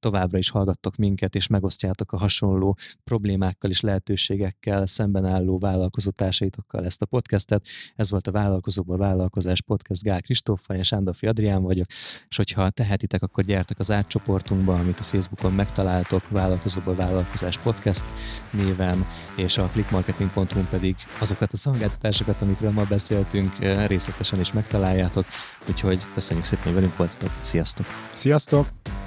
továbbra is hallgattok minket, és megosztjátok a hasonló problémákkal és lehetőségekkel szemben álló vállalkozótársaitokkal ezt a podcastet. Ez volt a Vállalkozóba Vállalkozás Podcast Gál Kristóffal, és Sándorfi Adrián vagyok, és hogyha tehetitek, akkor gyertek az átcsoportunkba, amit a Facebookon megtaláltok, Vállalkozóba Vállalkozás Podcast néven, és a clickmarketing.hu pedig azokat a szolgáltatásokat, amikről ma beszéltünk, részletesen is megtaláljátok, úgyhogy köszönjük szépen, hogy velünk voltatok. Sziasztok! Sziasztok!